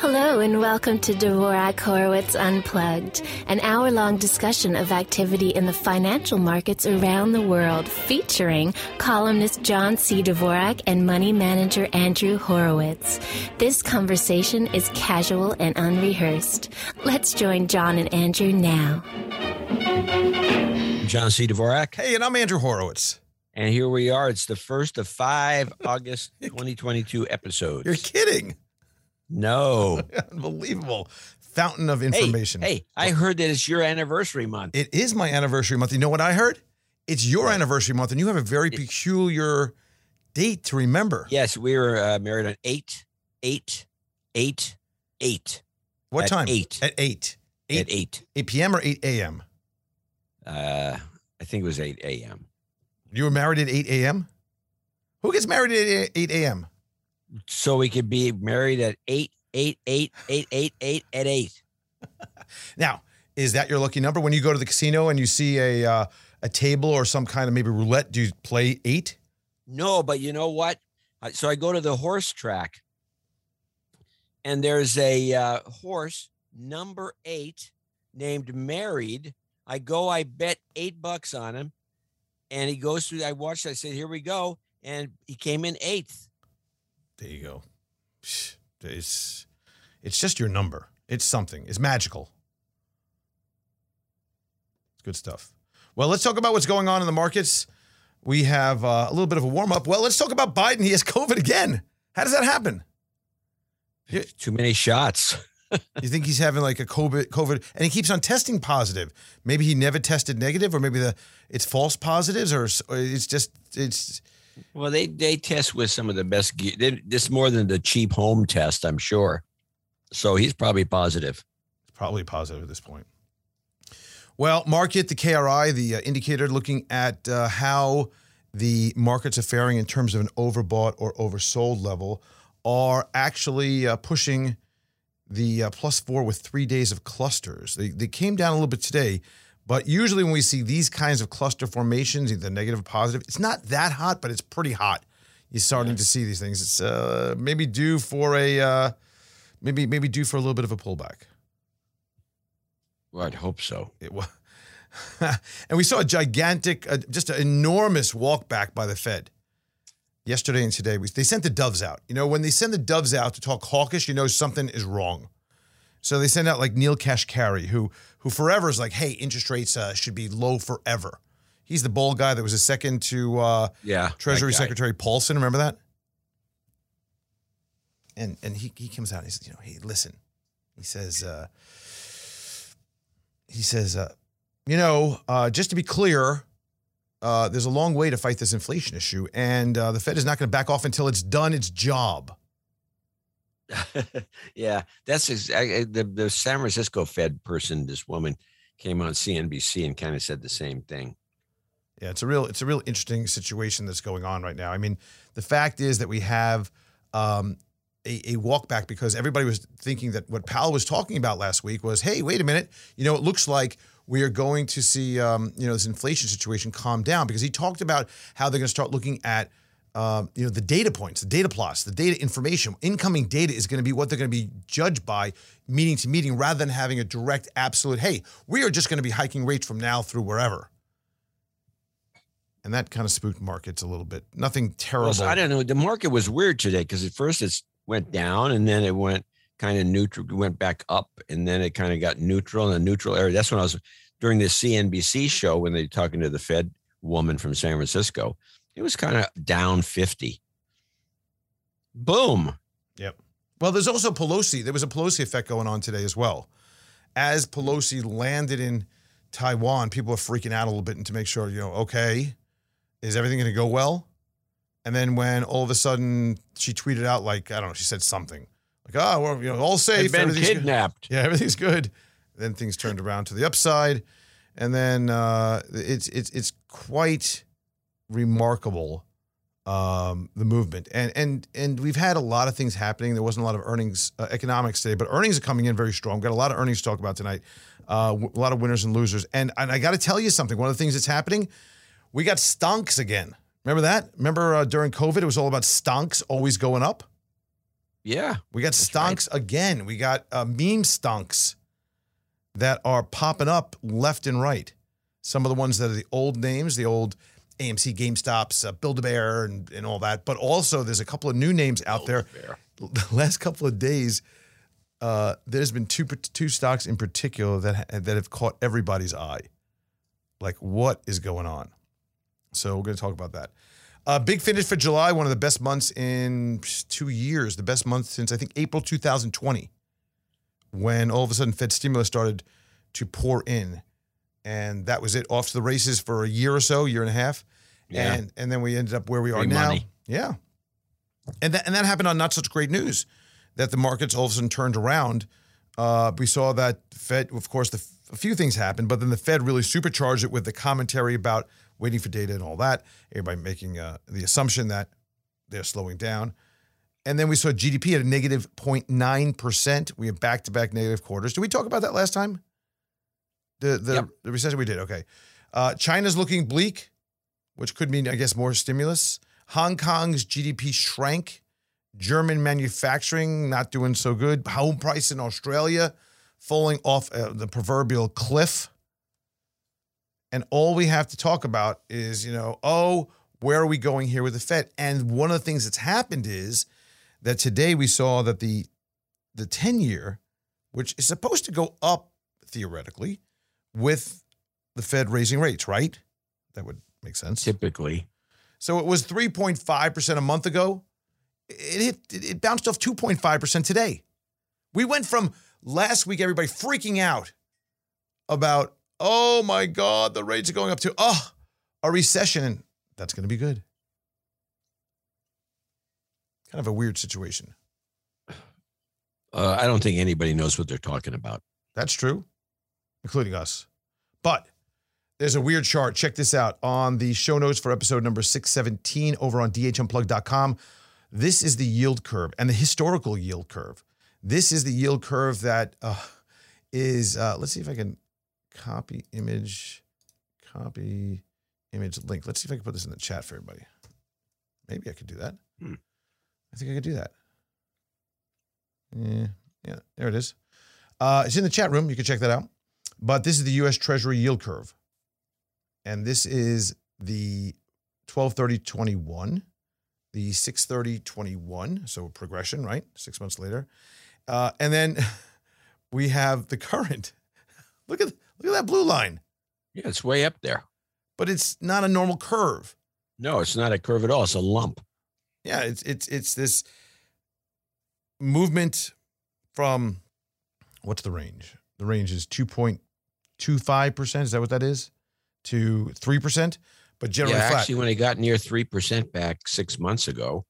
Hello and welcome to Dvorak Horowitz Unplugged, an hour long discussion of activity in the financial markets around the world, featuring columnist John C. Dvorak and money manager Andrew Horowitz. This conversation is casual and unrehearsed. Let's join John and Andrew now. John C. Dvorak. Hey, and I'm Andrew Horowitz. And here we are. It's the first of five August 2022 episodes. You're kidding. No. Unbelievable. Fountain of information. Hey, hey, I heard that it's your anniversary month. It is my anniversary month. You know what I heard? It's your What? anniversary month, and you have a very peculiar date to remember. Yes, we were uh, married on 8, 8, 8, 8. What At time? eight. At 8. 8, At 8. 8 p.m. or 8 a.m.? Uh, I think it was 8 a.m. You were married at 8 a.m.? Who gets married at 8 a.m.? So we could be married at 8, 8, 8, 8, 8, 8 at 8. Now, is that your lucky number? When you go to the casino and you see a uh, a table or some kind of maybe roulette, do you play 8? No, but you know what? So I go to the horse track, and there's a uh, horse number eight named Married. I go, I bet eight bucks on him, and he goes through. I watched. I said, "Here we go," and he came in eighth. There you go. It's it's just your number. It's something. It's magical. It's good stuff. Well, let's talk about what's going on in the markets. We have uh, a little bit of a warm up. Well, let's talk about Biden. He has COVID again. How does that happen? Yeah. Too many shots. You think he's having like a COVID, COVID, and he keeps on testing positive. Maybe he never tested negative, or maybe the it's false positives, or, or it's just it's Well, they they test with some of the best. ge- They, this more than the cheap home test, I'm sure. So he's probably positive. probably positive at this point. Well, market, the KRI, the uh, indicator looking at uh, how the markets are faring in terms of an overbought or oversold level, are actually uh, pushing the uh, plus four with three days of clusters. They, they came down a little bit today, but usually when we see these kinds of cluster formations, either negative or positive, it's not that hot, but it's pretty hot. You're starting to see these things. It's uh, maybe due for a uh, maybe maybe due for a little bit of a pullback. Well, I'd hope so. It was, and we saw a gigantic, uh, just an enormous walk back by the Fed yesterday and today. We, they sent the doves out. You know, when they send the doves out to talk hawkish, you know something is wrong. So they send out like Neel Kashkari, who who forever is like, hey, interest rates uh, should be low forever. He's the bald guy that was a second to uh, Yeah, Treasury. Secretary Paulson. Remember that? And and he he comes out and he says, you know, hey, listen. He says, uh, he says, uh, you know, uh, just to be clear, uh, there's a long way to fight this inflation issue, and uh, the Fed is not going to back off until it's done its job. yeah, that's ex- I- I- the the San Francisco Fed person. This woman came on CNBC and kind of said the same thing. Yeah, it's a real it's a real interesting situation that's going on right now. I mean, the fact is that we have um, a, a walk back because everybody was thinking that what Powell was talking about last week was, hey, wait a minute, you know, it looks like we are going to see um, you know this inflation situation calm down because he talked about how they're going to start looking at um, you know the data points, the data plots, the data information, incoming data is going to be what they're going to be judged by meeting to meeting rather than having a direct absolute. Hey, we are just going to be hiking rates from now through wherever and that kind of spooked markets a little bit. Nothing terrible. Well, so I don't know. The market was weird today because at first it went down and then it went kind of neutral, went back up, and then it kind of got neutral in a neutral area. That's when I was during the CNBC show when they were talking to the Fed woman from San Francisco. It was kind of down 50. Boom. Yep. Well, there's also Pelosi. There was a Pelosi effect going on today as well. As Pelosi landed in Taiwan, people are freaking out a little bit and to make sure, you know, okay, is everything going to go well? And then when all of a sudden she tweeted out, like, I don't know, she said something like, oh, well, you know, all safe. Been everything's good." kidnapped. Yeah, everything's good. Then things turned around to the upside, and then uh, it's it's it's quite remarkable um, the movement. And and and we've had a lot of things happening. There wasn't a lot of earnings uh, economics today, but earnings are coming in very strong. We've got a lot of earnings to talk about tonight. Uh, w- a lot of winners and losers. And and I got to tell you something. One of the things that's happening, we got stonks again. Remember that? Remember uh, during COVID, it was all about stonks always going up. Yeah. We got stonks again. We got uh, meme stonks that are popping up left and right. Some of the ones that are the old names, the old AMC, GameStops, uh, Build a Bear, and, and all that. But also, there's a couple of new names out there. The last couple of days, uh, there's been two two stocks in particular that that have caught everybody's eye. Like, what is going on? So we're going to talk about that. Uh, big finish for July, one of the best months in two years, the best month since I think April 2020, when all of a sudden Fed stimulus started to pour in. And that was it, off to the races for a year or so, year and a half. Yeah. And, and then we ended up where we are Free now. money. Yeah. And that, and that happened on not such great news that the markets all of a sudden turned around. Uh, we saw that Fed, of course, the, a few things happened, but then the Fed really supercharged it with the commentary about waiting for data and all that. Everybody making uh, the assumption that they're slowing down. And then we saw GDP at a negative 0.9%. We have back to back negative quarters. Did we talk about that last time? The, the, Yep. the recession we did. Okay. Uh, China's looking bleak, which could mean, I guess, more stimulus. Hong Kong's GDP shrank. German manufacturing not doing so good. Home price in Australia falling off uh, the proverbial cliff. And all we have to talk about is, you know, oh, where are we going here with the Fed? And one of the things that's happened is that today we saw that the the 10 year, which is supposed to go up theoretically with the Fed raising rates, right? That would make sense. Typically. So it was 3.5% a month ago. It hit, it bounced off 2.5% today. We went from last week, everybody freaking out about, oh my God, the rates are going up to, oh, a recession. That's going to be good. Kind of a weird situation. Uh, I don't think anybody knows what they're talking about. That's true, including us. But there's a weird chart. Check this out on the show notes for episode number 617 over on dhunplugged.com. This is the yield curve and the historical yield curve. This is the yield curve that uh, is, uh, let's see if I can copy image, copy image link. Let's see if I can put this in the chat for everybody. Maybe I could do that. Hmm. I think I could do that. Yeah, yeah, there it is. Uh, it's in the chat room. You can check that out. But this is the U.S. Treasury yield curve, and this is the 1230.21, the 630.21. So progression, right? Six months later, uh, and then we have the current. Look at look at that blue line, Yeah, it's way up there. but it's not a normal curve. No, it's not a curve at all. It's a lump. Yeah, it's it's it's this movement from what's the range? The range is 2.25%. Is that what that is? To 3%, but generally yeah, flat. actually, when it got near 3% back six months ago,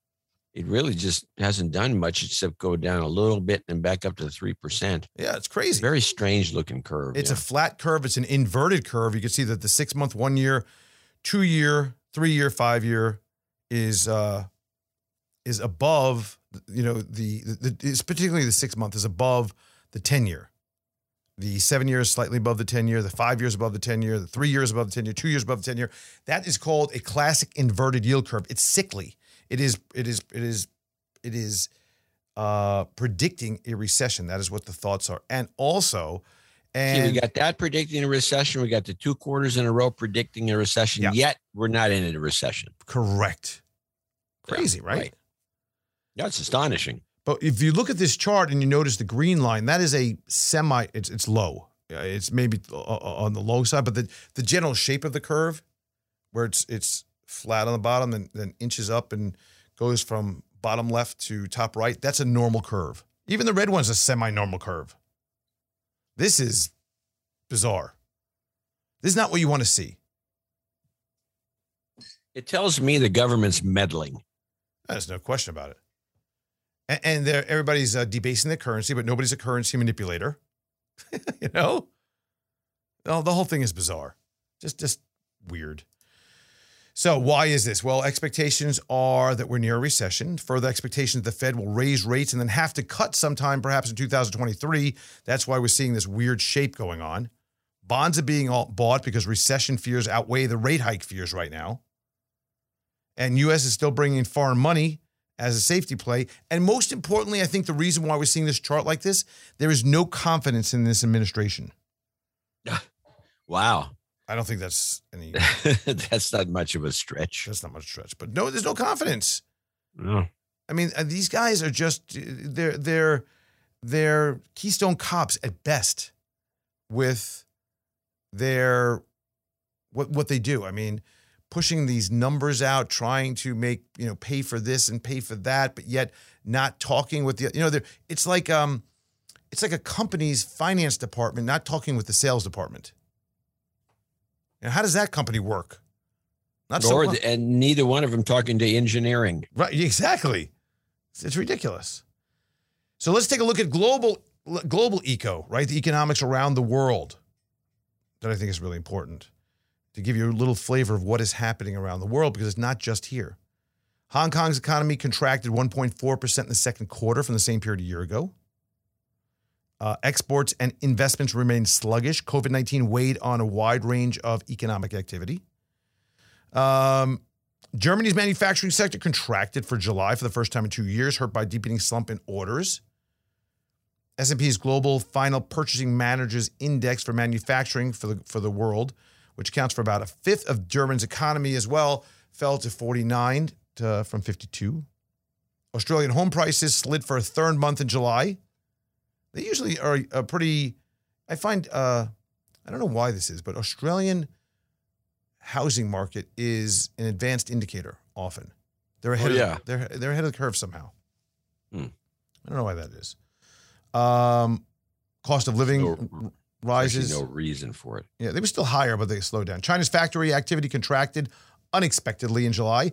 it really just hasn't done much except go down a little bit and back up to 3%. yeah, it's crazy. Very strange looking curve. It's yeah. a flat curve. It's an inverted curve. You can see that the six month, one year, two year, three year, five year is uh is above. You know the, the, the it's particularly the six month is above the ten year. The seven years slightly above the ten year. The five years above the ten year. The three years above the ten year. Two years above the ten year. That is called a classic inverted yield curve. It's sickly. It is. It is. It is. It is uh, predicting a recession. That is what the thoughts are, and also. See, And we got that predicting a recession. We got the two quarters in a row predicting a recession. Yeah. Yet we're not in a recession. correct. Yeah, Crazy, right? That's astonishing. But if you look at this chart and you notice the green line, that is a semi. It's it's low. It's maybe uh, uh, on the low side, but the the general shape of the curve, where it's it's flat on the bottom and then inches up and goes from bottom left to top right. That's a normal curve. Even the red one's a semi-normal curve. This is bizarre. This is not what you want to see. It tells me the government's meddling. There's no question about it. And, and everybody's uh, debasing the currency, but nobody's a currency manipulator. you know, oh, the whole thing is bizarre, just just weird. So why is this? Well, expectations are that we're near a recession. Further expectations the Fed will raise rates and then have to cut sometime, perhaps in 2023. That's why we're seeing this weird shape going on. Bonds are being bought because recession fears outweigh the rate hike fears right now. And U.S. is still bringing in foreign money as a safety play. And most importantly, I think the reason why we're seeing this chart like this, there is no confidence in this administration. Wow. I don't think that's any. That's not much of a stretch. That's not much stretch, but no, there's no confidence. No. I mean, uh, these guys are just they're they're they're Keystone cops at best with their what what they do. I mean, pushing these numbers out, trying to make you know pay for this and pay for that, but yet not talking with the you know it's like um it's like a company's finance department not talking with the sales department. And how does that company work? Not so Or well. the- and neither one of them talking to engineering. Right, exactly. It's, it's ridiculous. So let's take a look at global global eco, right? The economics around the world that I think is really important to give you a little flavor of what is happening around the world because it's not just here. Hong Kong's economy contracted 1.4% in the second quarter from the same period a year ago. Uh, exports and investments remain sluggish. COVID 19 weighed on a wide range of economic activity. Um, Germany's manufacturing sector contracted for July for the first time in two years, hurt by deepening slump in orders. S&P's global final purchasing managers index for manufacturing for the for the world, which accounts for about a fifth of Germany's economy as well, fell to 49 to, from 52. Australian home prices slid for a third month in July. They usually are a pretty. I find uh, I don't know why this is, but Australian housing market is an advanced indicator often. They're ahead Oh, yeah. of they're they're ahead of the curve somehow. Hmm. I don't know why that is. Um, cost of living No- r- Actually, rises. no reason for it. Yeah, they were still higher, but they slowed down. China's factory activity contracted unexpectedly in July.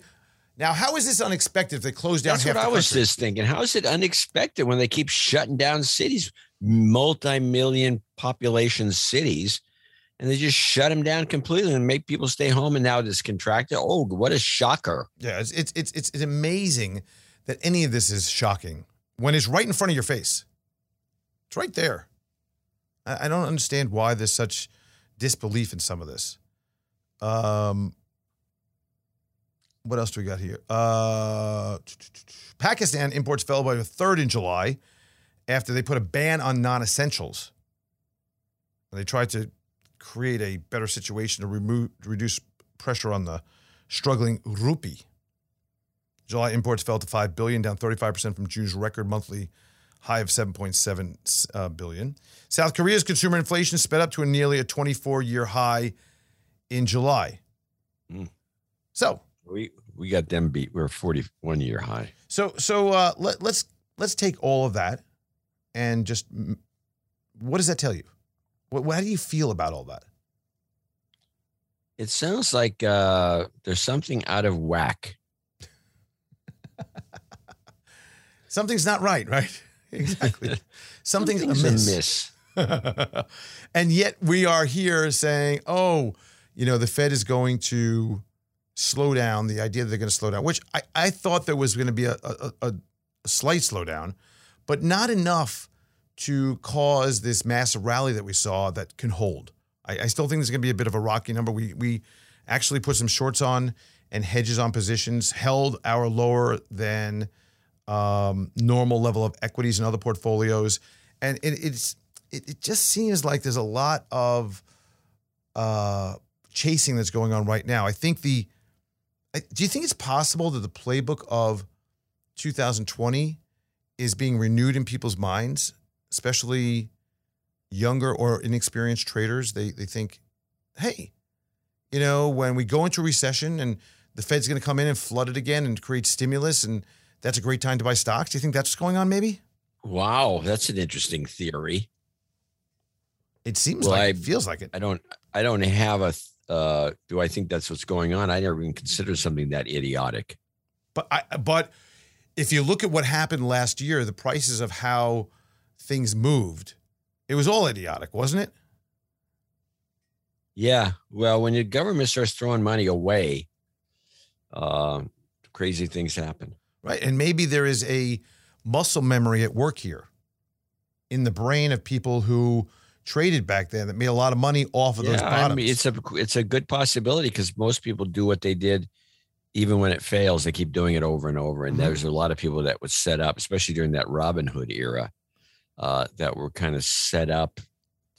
Now, how is this unexpected if they closed down That's half what I was country? just thinking. How is it unexpected when they keep shutting down cities, multi-million population cities, and they just shut them down completely and make people stay home? And now it's contracted. Oh, what a shocker! Yeah, it's, it's it's it's it's amazing that any of this is shocking when it's right in front of your face. It's right there. I, don't understand why there's such disbelief in some of this. Um, what else do we got here? Uh, Pakistan imports fell by a third in July after they put a ban on non-essentials. And they tried to create a better situation to remove reduce pressure on the struggling rupee. July imports fell to 5 billion, down 35% from June's record monthly high of 7.7 uh, billion. South Korea's consumer inflation sped up to a nearly a 24-year high in July. Mm. So, We we got them beat. We're 41 year high. so so uh, let, let's let's take all of that and just what does that tell you? What, how do you feel about all that? It sounds like uh, there's something out of whack. Something's not right, right? Exactly. Something's, Something's amiss. and yet we are here saying, oh, you know, the Fed is going to slow down, the idea that they're going to slow down, which I, I thought there was going to be a, a, a, a slight slowdown, but not enough to cause this massive rally that we saw that can hold. I, I still think there's going to be a bit of a rocky number. We, we actually put some shorts on and hedges on positions, held our lower than um, normal level of equities and other portfolios, and it, it's it, it just seems like there's a lot of uh, chasing that's going on right now. I think the do you think it's possible that the playbook of 2020 is being renewed in people's minds, especially younger or inexperienced traders? They they think, hey, you know, when we go into recession and the Fed's going to come in and flood it again and create stimulus and that's a great time to buy stocks. Do you think that's what's going on? Maybe Wow, that's an interesting theory. it seems Well, like I- it feels like it. I don't I don't have a uh do I think that's what's going on? I never even considered something that idiotic. But I but if you look at what happened last year, the prices of how things moved, it was all idiotic, wasn't it? Yeah. Well, when your government starts throwing money away, uh, crazy things happen. Right. And maybe there is a muscle memory at work here in the brain of people who traded back then that made a lot of money off of those yeah, I mean, it's a it's a good possibility because most people do what they did even when it fails, they keep doing it over and over. And Mhm. there's a lot of people that was set up, especially during that Robinhood era, uh, that were kind of set up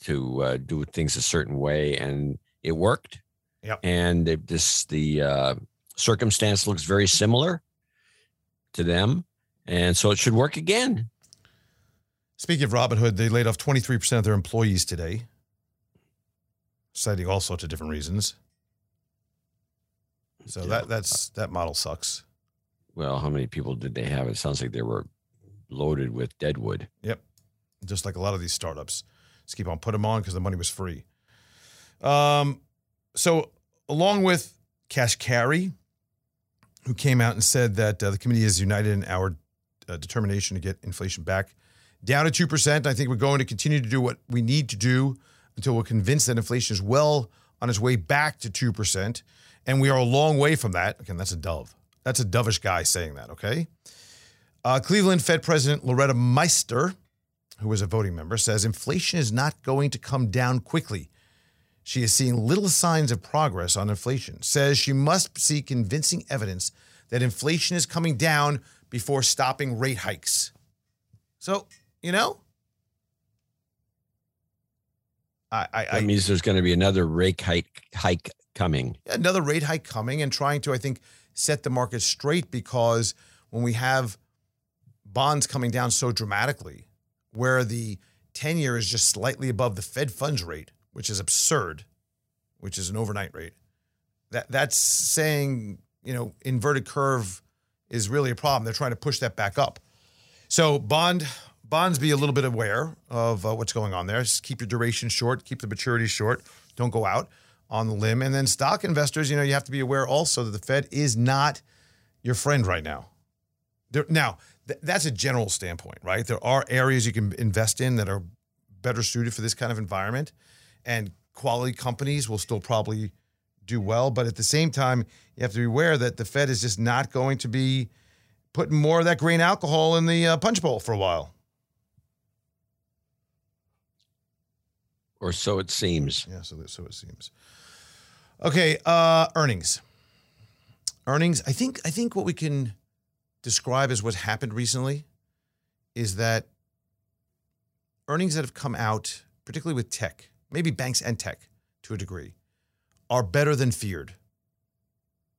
to uh, do things a certain way, and it worked. Yep. And it, this the uh, circumstance looks very similar to them, and so it should work again. Speaking of Robinhood, they laid off 23% of their employees today, citing all sorts of different reasons. So Yeah. that that's that model sucks. Well, how many people did they have? It sounds like they were loaded with deadwood. Yep, just like a lot of these startups, just keep on putting them on because the money was free. Um, so along with Kashkari, who came out and said that uh, the committee is united in our uh, determination to get inflation back down to 2%. I think we're going to continue to do what we need to do until we're convinced that inflation is well on its way back to 2%. And we are a long way from that. Again, that's a dove. That's a dovish guy saying that, okay? Uh, Cleveland Fed President Loretta Mester, who was a voting member, says inflation is not going to come down quickly. She is seeing little signs of progress on inflation. Says she must see convincing evidence that inflation is coming down before stopping rate hikes. So, you know, I, I, That means there's going to be another rate hike hike coming. another rate hike coming and trying to, I think, set the market straight because when we have bonds coming down so dramatically, where the 10 year is just slightly above the Fed funds rate, which is absurd, which is an overnight rate, that that's saying, you know, inverted curve is really a problem. They're trying to push that back up. So bond bonds be a little bit aware of uh, what's going on there. Just keep your duration short, keep the maturity short. Don't go out on the limb. And then stock investors, you know, you have to be aware also that the Fed is not your friend right now. There, now, th- that's a general standpoint, right? There are areas you can invest in that are better suited for this kind of environment, and quality companies will still probably do well. But at the same time, you have to be aware that the Fed is just not going to be putting more of that grain alcohol in the uh, punch bowl for a while. Or so it seems. Yeah, so so it seems. Okay, uh, earnings. Earnings. I think I think what we can describe as what happened recently is that earnings that have come out, particularly with tech, maybe banks and tech to a degree, are better than feared.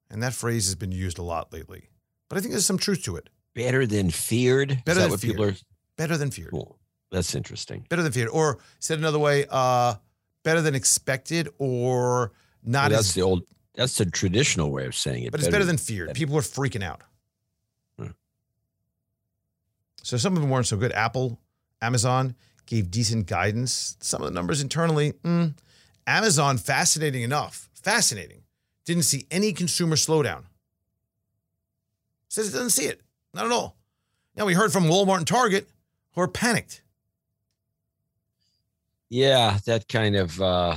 And that phrase has been used a lot lately. But I think there's some truth to it. Better than feared. Is Better that than what people are? Better than feared. Cool. That's interesting. Better than feared. Or said another way, uh, better than expected or not Well, as that's the old. That's the traditional way of saying it. but it's better than feared. People are freaking out. Hmm. So some of them weren't so good. Apple, Amazon gave decent guidance. Some of the numbers internally, mm. Amazon, fascinating enough, fascinating, didn't see any consumer slowdown. Says it doesn't see it, not at all. Now we heard from Walmart and Target who are panicked. Yeah, that kind of uh,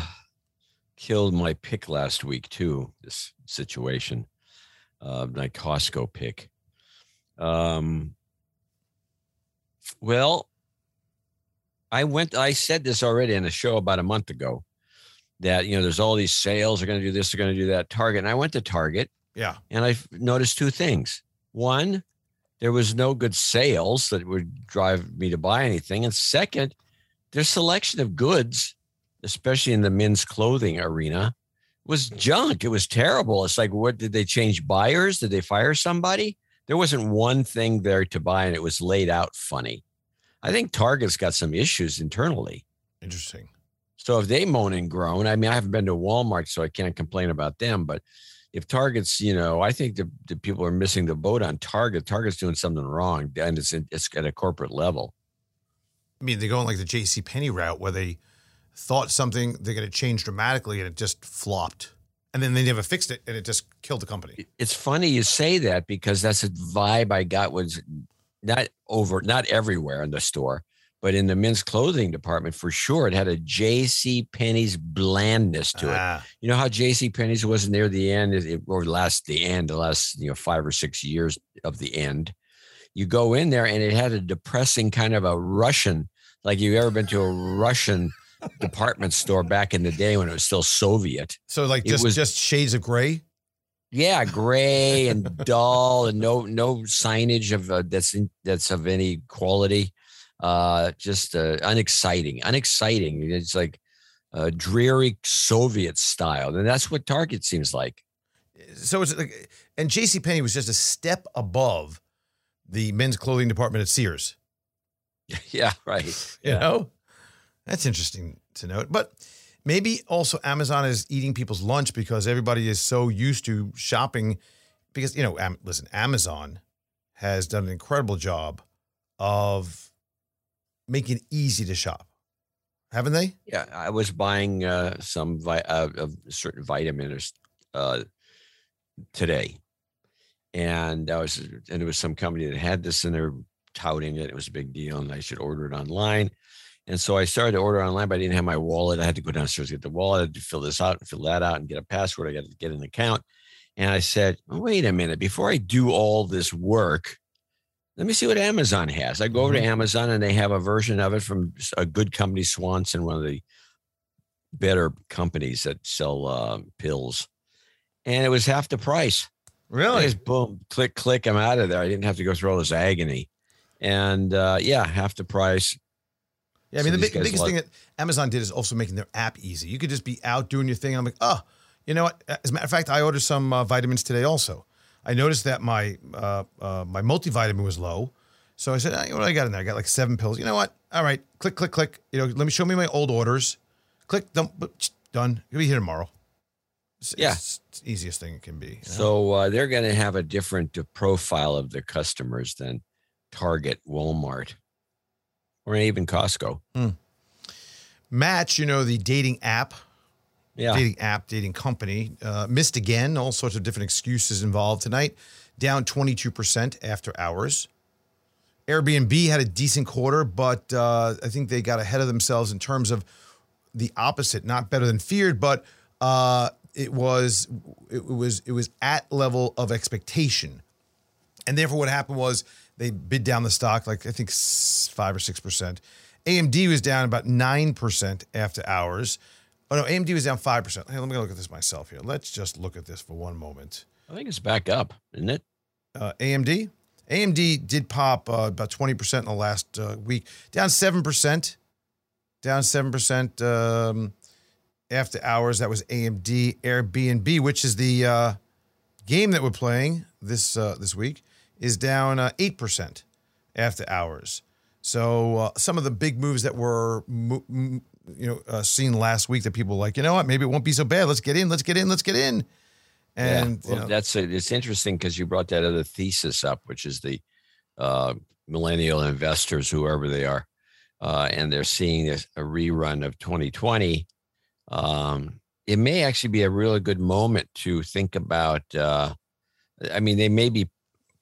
killed my pick last week too. This situation, uh, my Costco pick. Um, well, I went. I said this already in a show about a month ago that you know there's all these sales. They're going to do this. They're going to do that. Target. And I went to Target Yeah, and I noticed two things. One, there was no good sales that would drive me to buy anything. And second, their selection of goods, especially in the men's clothing arena, was junk. It was terrible. It's like, what did they change buyers? Did they fire somebody? There wasn't one thing there to buy, and it was laid out funny. I think Target's got some issues internally. interesting. So if they moan and groan, I mean, I haven't been to Walmart, so I can't complain about them. But if Target's, you know, I think the, the people are missing the boat on Target. Target's doing something wrong, and it's it's at a corporate level. I mean, they're going like the J.C. Penney route where they thought something they're going to change dramatically and it just flopped. And then they never fixed it and it just killed the company. It's funny you say that because that's a vibe I got was not over, not everywhere in the store, but in the men's clothing department for sure. It had a J.C. Penney's blandness to it. Ah, You know how J.C. Penney's was near the end, it- it- or last the end, the last you know five or six years of the end. You go in there and it had a depressing kind of a Russian, like you've ever been to a Russian department store back in the day when it was still Soviet. so like It just was- just shades of gray. Yeah, gray and dull, and no no signage of uh, that's in, that's of any quality. Uh, just uh, unexciting, unexciting. It's like a dreary Soviet style, and that's what Target seems like. So it's like, and J.C. Penney was just a step above the men's clothing department at Sears. yeah, right. You Yeah. know, that's interesting to note. But maybe also Amazon is eating people's lunch because everybody is so used to shopping. Because you know, Am- listen, Amazon has done an incredible job of making it easy to shop, haven't they? Yeah, I was buying uh, some vi- uh, a certain vitamin uh, today, and I was and it was some company that had this, and they're touting it. It was a big deal, and I should order it online. And so I started to order online, but I didn't have my wallet. I had to go downstairs get the wallet, I had to fill this out and fill that out and get a password. I got to get an account. And I said, wait a minute, before I do all this work, let me see what Amazon has. I go over to Amazon and they have a version of it from a good company, Swanson, one of the better companies that sell uh, pills. And it was half the price. I Really? just boom, click, click, I'm out of there. I didn't have to go through all this agony. And uh, yeah, half the price. Yeah, I mean, So the big, biggest like- thing that Amazon did is also making their app easy. You could just be out doing your thing. And I'm like, oh, you know what? As a matter of fact, I ordered some uh, vitamins today also. I noticed that my uh, uh, my multivitamin was low. So I said, "Ah, what do I got in there? I got like seven pills. You know what? All right, click, click, click. You know, let me show me my old orders. Click, done. done. You'll be here tomorrow. It's, Yeah. it's the easiest thing it can be. you know? So uh, they're going to have a different uh, profile of their customers than Target, Walmart, or even Costco. Match, you know, the dating app Yeah. dating app, dating company. Uh, missed again. All sorts of different excuses involved tonight. Down 22% after hours. Airbnb had a decent quarter, but uh, I think they got ahead of themselves in terms of the opposite. Not better than feared, but uh, it was it was it was at level of expectation. And therefore, what happened was they bid down the stock like I think five or six percent. AMD was down about nine percent after hours. Oh no, AMD was down five percent. Hey, let me look at this myself here. Let's just look at this for one moment. I think it's back up, isn't it? Uh, AMD, AMD did pop uh, about twenty percent in the last uh, week, down seven percent, down seven percent um, after hours. That was AMD Airbnb, which is the uh, game that we're playing this uh, this week, is down uh, eight percent after hours. So uh, some of the big moves that were mo- m- you know uh, seen last week that people were like, you know what, maybe it won't be so bad. Let's get in. Let's get in. Let's get in. And yeah. Well, you know, that's a, it's interesting because you brought that other thesis up, which is the uh, millennial investors, whoever they are, uh, and they're seeing this, a rerun of 2020. Um, it may actually be a really good moment to think about. Uh, I mean, they may be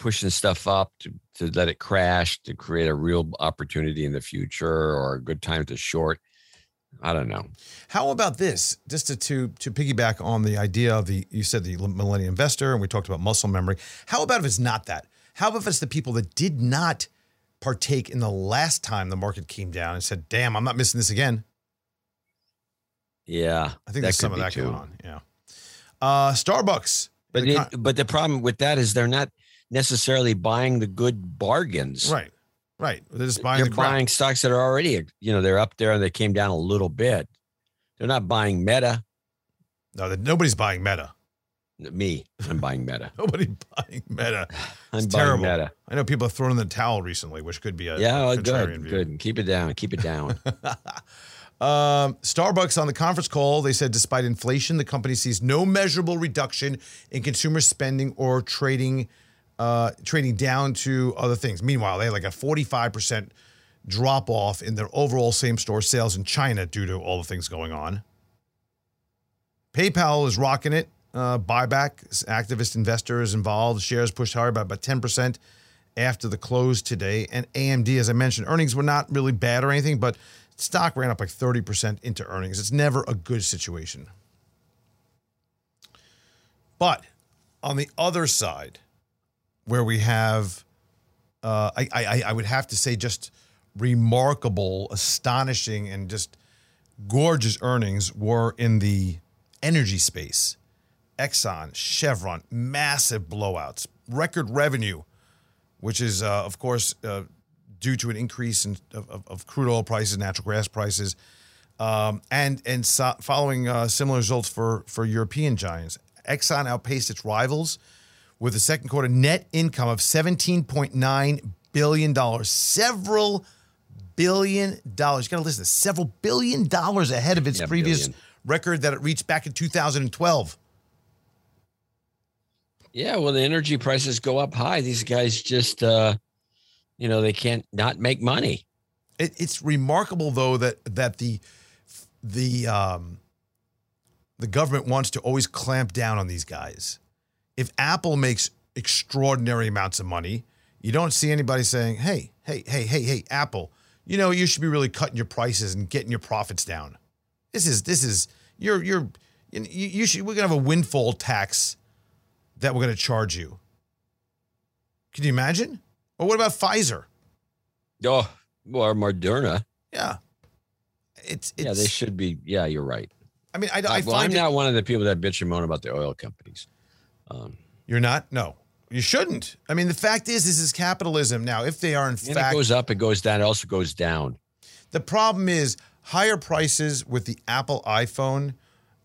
pushing stuff up to, to let it crash to create a real opportunity in the future or a good time to short. I don't know. How about this? Just to, to to piggyback on the idea of the you said the millennial investor, and we talked about muscle memory. How about if it's not that? How about if it's the people that did not partake in the last time the market came down and said, "Damn, I'm not missing this again." Yeah, I think there's some of that too. going on. Yeah. Uh, Starbucks. But it, con- but the problem with that is they're not necessarily buying the good bargains. right, right. They're just buying they're the buying stocks that are already, you know, they're up there and they came down a little bit. They're not buying Meta. No, nobody's buying Meta. Me, I'm buying Meta. Nobody buying Meta. I'm It's buying. Meta. I know people have thrown in the towel recently, which could be a Yeah, a good, view. good. Keep it down. Keep it down. Um, Starbucks on the conference call, they said despite inflation, the company sees no measurable reduction in consumer spending or trading, uh, trading down to other things. Meanwhile, they had like a 45% drop off in their overall same store sales in China due to all the things going on. PayPal is rocking it. Uh, buyback, activist investors involved. Shares pushed higher by about 10% after the close today. And AMD, as I mentioned, earnings were not really bad or anything, but stock ran up like 30% into earnings. It's never a good situation. But on the other side, where we have, uh, I, I, I would have to say, just remarkable, astonishing, and just gorgeous earnings were in the energy space Exxon, Chevron, massive blowouts, record revenue, which is, uh, of course, uh, due to an increase in, of, of, crude oil prices, natural gas prices, um, and and so following uh, similar results for for European giants. Exxon outpaced its rivals with a second quarter net income of $17.9 billion, several billion dollars. You got to listen, to several billion dollars ahead of its Yeah, previous billion. record that it reached back in 2012. Yeah, well, the energy prices go up high. These guys just, uh, you know, they can't not make money. It, it's remarkable though that that the the um, the government wants to always clamp down on these guys. If Apple makes extraordinary amounts of money, you don't see anybody saying, "Hey, hey, hey, hey, hey, Apple, you know you should be really cutting your prices and getting your profits down." This is this is you're you're you, you should we're gonna have a windfall tax that we're gonna charge you. Can you imagine? Or what about Pfizer? Oh, or Moderna. Yeah, it's, it's yeah, they should be. Yeah, you're right. I mean, I, I well, I'm it, not one of the people that bitch and moan about the oil companies. You're not. No, you shouldn't. I mean, the fact is, this is capitalism. Now, if they are in and fact, it goes up, it goes down, it also goes down. the problem is higher prices with the Apple iPhone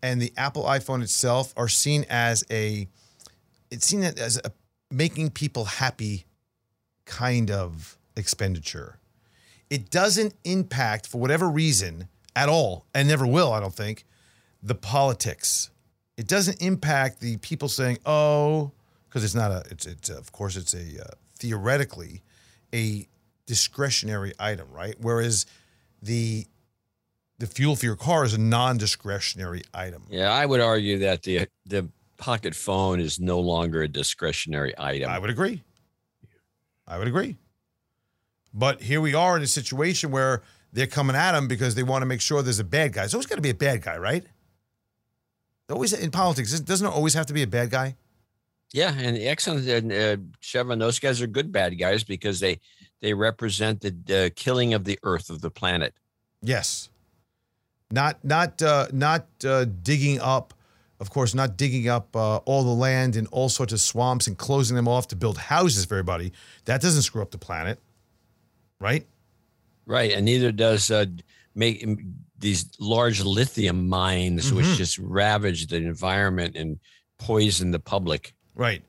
and the Apple iPhone itself are seen as a, it's seen as a making people happy kind of expenditure. It doesn't impact, for whatever reason, at all, and never will, I don't think, the politics. It doesn't impact the people saying, "Oh," because it's not a. It's it's of course it's a uh, theoretically a discretionary item, right? Whereas the the fuel for your car is a non-discretionary item. Yeah, I would argue that the the pocket phone is no longer a discretionary item. I would agree. I would agree. But here we are in a situation where they're coming at him because they want to make sure there's a bad guy. So always got to be a bad guy, right? Always in politics, it doesn't it always have to be a bad guy? Yeah, and the Exxon and uh, Chevron, those guys are good bad guys because they they represent the uh, killing of the earth of the planet. Yes. Not not uh, not uh, digging up, of course, not digging up uh, all the land and all sorts of swamps and closing them off to build houses for everybody. That doesn't screw up the planet, right? Right, and neither does uh, make these large lithium mines, which Mhm. just ravage the environment and poison the public. Right.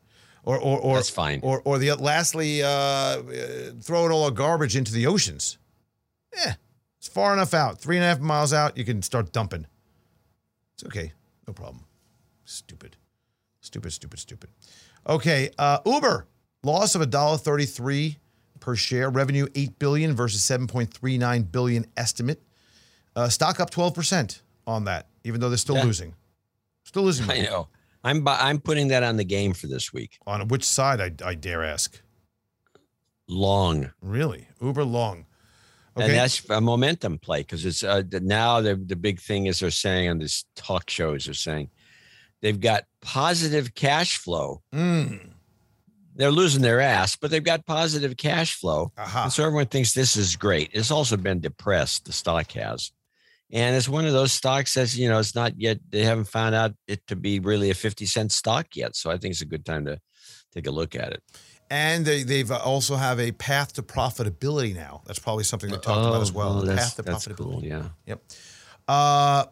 Or or or That's fine. or or the lastly, uh, uh, throwing all our garbage into the oceans. Yeah, it's far enough out. Three and a half miles out, you can start dumping. It's okay, no problem. Stupid, stupid, stupid, stupid. Okay, uh, Uber loss of a dollar thirty-three per share. Revenue eight billion versus seven point three nine billion estimate. Uh, stock up twelve percent on that, even though they're still Yeah. losing. Still losing. I know. I'm bu- I'm putting that on the game for this week. On which side, I, I dare ask. Long, Really? Uber long. Okay. and that's a momentum play because it's uh, now the the big thing is they're saying on these talk shows they're saying they've got positive cash flow. Mm. They're losing their ass, but they've got positive cash flow. Aha. And so everyone thinks this is great. It's also been depressed, the stock has. And it's one of those stocks that's, you know, it's not yet, they haven't found out it to be really a 50 cent stock yet. So I think it's a good time to take a look at it. And they, they've uh, also have a path to profitability now. That's probably something they talked about as well. Oh, the path to that's profitability. cool. Yeah. Yep. Uh,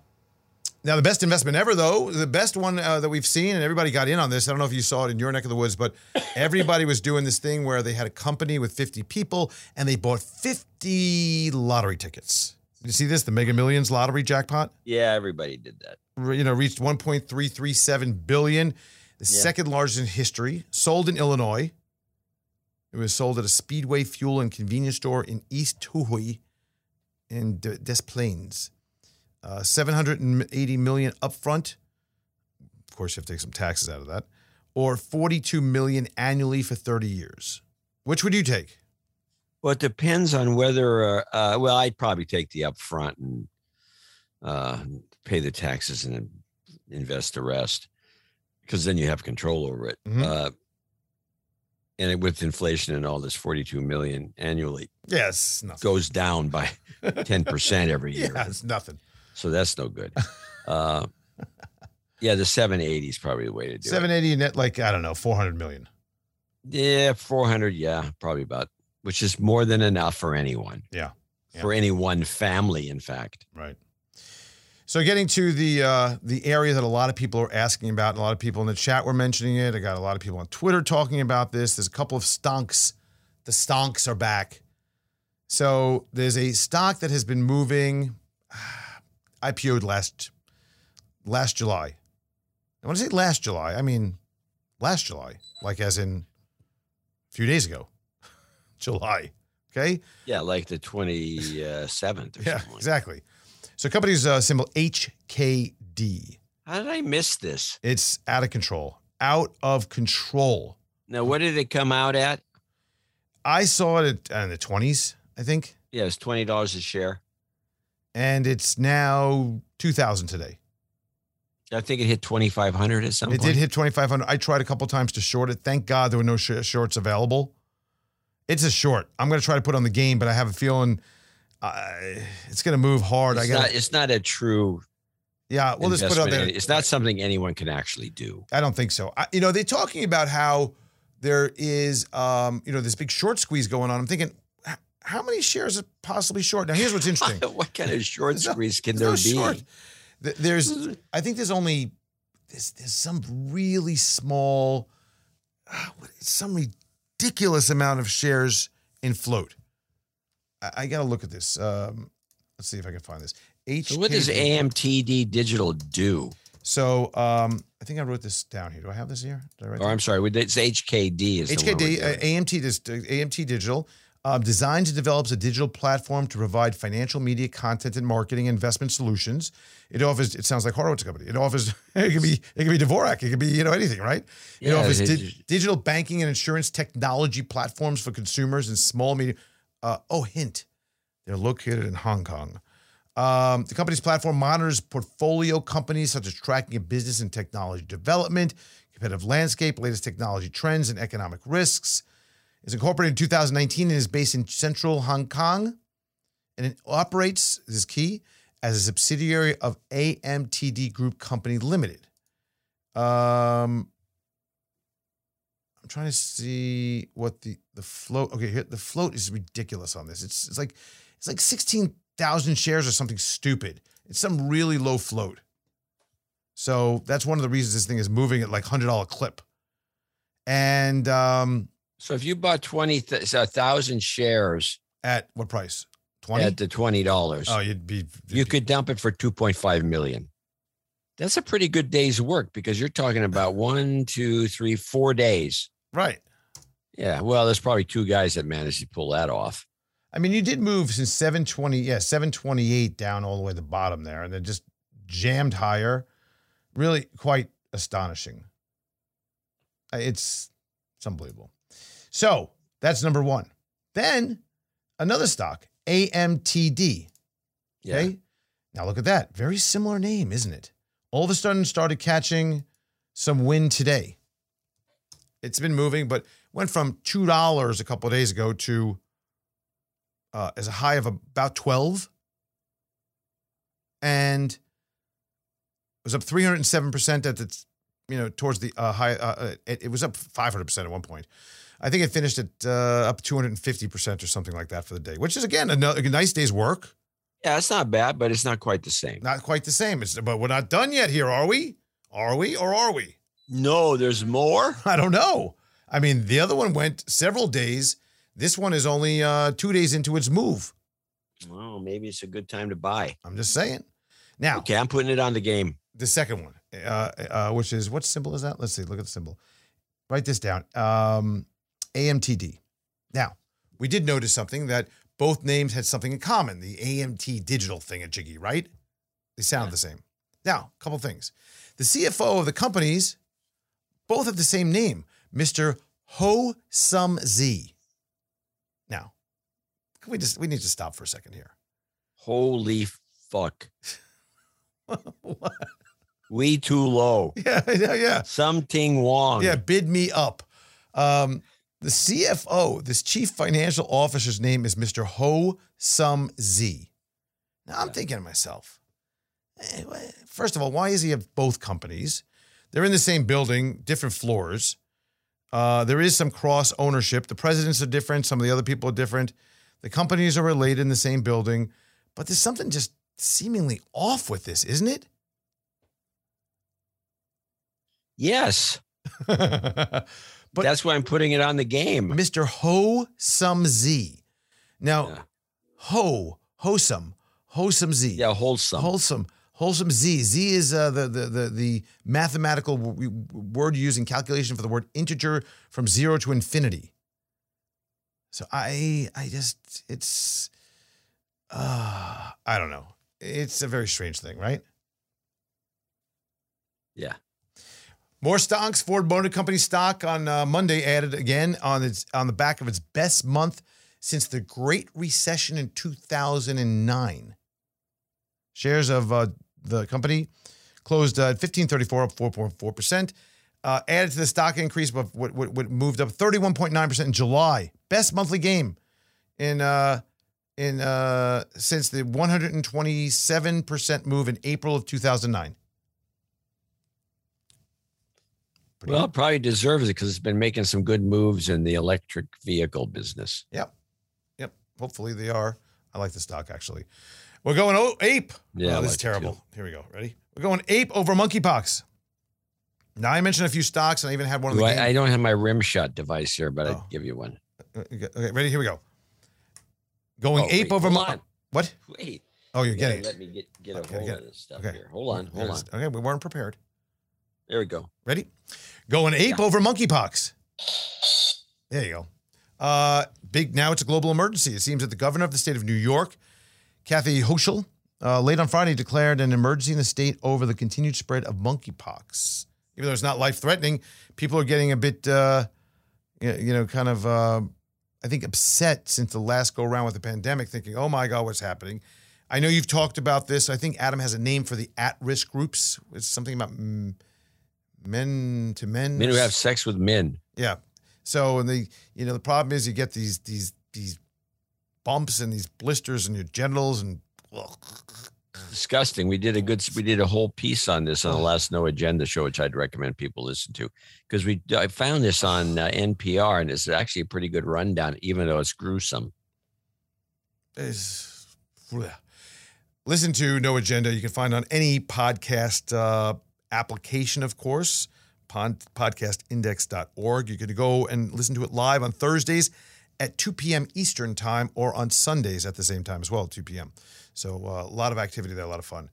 now, the best investment ever, though, the best one uh, that we've seen, and everybody got in on this. I don't know if you saw it in your neck of the woods, but everybody was doing this thing where they had a company with 50 people and they bought 50 lottery tickets. Did you see this? The Mega Millions lottery jackpot? Yeah. Everybody did that. you know, reached 1.337 billion, the Yeah. second largest in history. Sold in Illinois. It was sold at a Speedway fuel and convenience store in East Touhy in De- Des Plaines. Uh, 780 million upfront. Of course, you have to take some taxes out of that. Or 42 million annually for 30 years. Which would you take? Well, it depends on whether, uh, uh, well, I'd probably take the upfront and uh, pay the taxes and invest the rest because then you have control over it. Mhm. Uh, and it, with inflation and all this 42 million annually Yes, nothing. goes down by 10% every year. Yeah, it's nothing. So that's no good. Uh, Yeah, the 780 is probably the way to do it. 780 net like I don't know, 400 million. Yeah, 400. Yeah, probably about, which is more than enough for anyone. Yeah. Yeah. For any one family, in fact. Right. So getting to the uh, the area that a lot of people are asking about, a lot of people in the chat were mentioning it. I got a lot of people on Twitter talking about this. There's a couple of stonks. The stonks are back. So there's a stock that has been moving. IPO'd last last July. I want to say last July. I mean last July, like as in a few days ago. July. Okay. Yeah, like the 27th or Yeah, something. exactly. So company's uh, symbol HKD. How did I miss this? It's out of control. Out of control. Now, what did it come out at? I saw it at, uh, in the 20s, I think, Yeah, it's twenty dollars a share. and it's now 2000 today. I think it hit twenty five hundred at some It point. did hit 2500. I tried a couple times to short it. Thank God there were no sh- shorts available. It's a short. I'm going to try to put on the game, but I have a feeling uh, it's going to move hard. It's I got not. It's not a true. Yeah, we'll just put it out there. It's not something anyone can actually do. I don't think so. I, you know, they're talking about how there is, um, you know, this big short squeeze going on. I'm thinking, how many shares are possibly short? Now, here's what's interesting. what kind of short There's no- squeeze can there no be? short. There's, I think there's only, there's, there's some really small, ah, what- some ridiculous amount of shares in float. I, I got to look at this. Um, let's see if I can find this. So what does. AMTD Digital do? So um, I think I wrote this down here. Do I have this here? Did I write Or I'm sorry, it's HKD. Is HKD, uh. AMT, dis- uh, AMT Digital, uh, designs and develops a digital platform to provide financial media content and marketing investment solutions. It offers. It sounds like Horowitz Company. It offers. It could be. It could be Dvorak. It could be you know anything, right? It Yeah, offers it- di- digital banking and insurance technology platforms for consumers and small medium. Uh, oh, hint, they're located in Hong Kong. Um, the company's platform monitors portfolio companies such as tracking of business and technology development, competitive landscape, latest technology trends, and economic risks. It's incorporated in 2019 and is based in central Hong Kong. And it operates, this is key, as a subsidiary of AMTD Group Company Limited. Um, I'm trying to see what the the float. Okay, here the float is ridiculous on this. It's it's like it's like sixteen thousand shares or something stupid. It's some really low float. So that's one of the reasons this thing is moving at like hundred dollar clip. And um, So if you bought twenty a thousand shares at what price? Twenty. at the twenty dollars, Oh, you'd be. you could dump it for two point five million. That's a pretty good day's work because you're talking about one, two, three, four days. right. Yeah, well, there's probably two guys that managed to pull that off. I mean, you did move since 720, yeah, 728 down all the way to the bottom there, and then just jammed higher. Really quite astonishing. It's it's unbelievable. So that's number one. Then another stock, AMTD. Yeah. Okay. Now look at that. Very similar name, isn't it? All of a sudden started catching some wind today. It's been moving, but went from two dollars a couple of days ago to uh, as a high of about twelve, and was up three hundred and seven percent at its you know towards the uh, high. Uh, uh, it, it was up five hundred percent at one point. I think it finished at uh, up two hundred and fifty percent or something like that for the day, which is again a, no- a nice day's work. Yeah, it's not bad, but it's not quite the same. Not quite the same. It's, but we're not done yet here, are we? Are we or are we? No, there's more. I don't know. I mean, the other one went several days. This one is only uh, two days into its move. Well, maybe it's a good time to buy. I'm just saying. Now, Okay, I'm putting it on the game. the second one, uh, uh, which is what symbol is that? Let's see. Look at the symbol. Write this down. Um, AMTD. Now, we did notice something that both names had something in common. The AMT digital thing at Jiggy, right? They sound Yeah. the same. Now, a couple things. The CFO of the companies both have the same name, Mr. Ho Sum Z. Now, can we just we need to stop for a second here. Holy fuck. What? We too low. yeah, yeah, yeah. Something wrong. Yeah, bid me up. Um, the CFO, this chief financial officer's name is Mr. Ho Sum Z. Now I'm Yeah. thinking to myself, Eh, First of all, why is he have both companies? They're in the same building, different floors. Uh, there is some cross ownership. The presidents are different. Some of the other people are different. The companies are related in the same building, but there's something just seemingly off with this, isn't it? Yes, but that's why I'm putting it on the game. Mr. Ho Sum Z. Now, Yeah. Ho, Hosum, Hosum Z. Yeah, wholesome. Wholesome. Wholesome Z. Z is uh, the, the the the mathematical w- word used in calculation for the word integer from zero to infinity. So I I just it's uh I don't know. It's a very strange thing, right? yeah. More stocks. Ford Motor Company stock on uh, Monday added again on its on the back of its best month since the Great Recession in 2009. Shares of uh, the company closed uh, at 1534, up 4.4 percent. Uh, added to the stock increase, but what, what, what moved up 31.9 percent in July. Best monthly game in uh, in uh, since the 127 percent move in April of 2009. Pretty Well, it probably deserves it because it's been making some good moves in the electric vehicle business. Yep. Yep. Hopefully they are. I like the stock actually. We're going oh, ape. Yeah, Oh, this is like it terrible. Here we go. Ready? We're going ape over monkeypox. Now I mentioned a few stocks and I even had one of the Well, I, I don't have my rim shot device here, but Oh. I'd give you one. Uh, uh, okay, okay, ready? Here we go. Going Oh, ape wait, over hold mon- What? Wait. Oh, you're you getting it. Let me get, get a Okay, hold get of this stuff Okay. here. Hold on. Hold on. Okay, we weren't prepared. There we go. Ready? Going ape over monkeypox. There you go. Uh, big. Now it's a global emergency. It seems that the governor of the state of New York, Kathy Hochul, uh, late on Friday declared an emergency in the state over the continued spread of monkeypox. Even though it's not life threatening, people are getting a bit, uh, you know, kind of, uh, I think, upset since the last go around with the pandemic, thinking, "Oh my God, what's happening?" I know you've talked about this. I think Adam has a name for the at-risk groups. It's something about mm, men to men. Men who have sex with men. Yeah. So and the you know the problem is you get these these these bumps and these blisters in your genitals and ugh. Disgusting. We did a good. We did a whole piece on this on the last No Agenda show, which I'd recommend people listen to, because we I found this on uh, NPR, and it's actually a pretty good rundown, even though it's gruesome. is bleh. listen to No Agenda. You can find on any podcast uh, application, of course, pod, podcastindex.org. You can go and listen to it live on Thursdays at 2 p.m. Eastern time or on Sundays at the same time as well, 2 p.m. So uh, a lot of activity there, a lot of fun.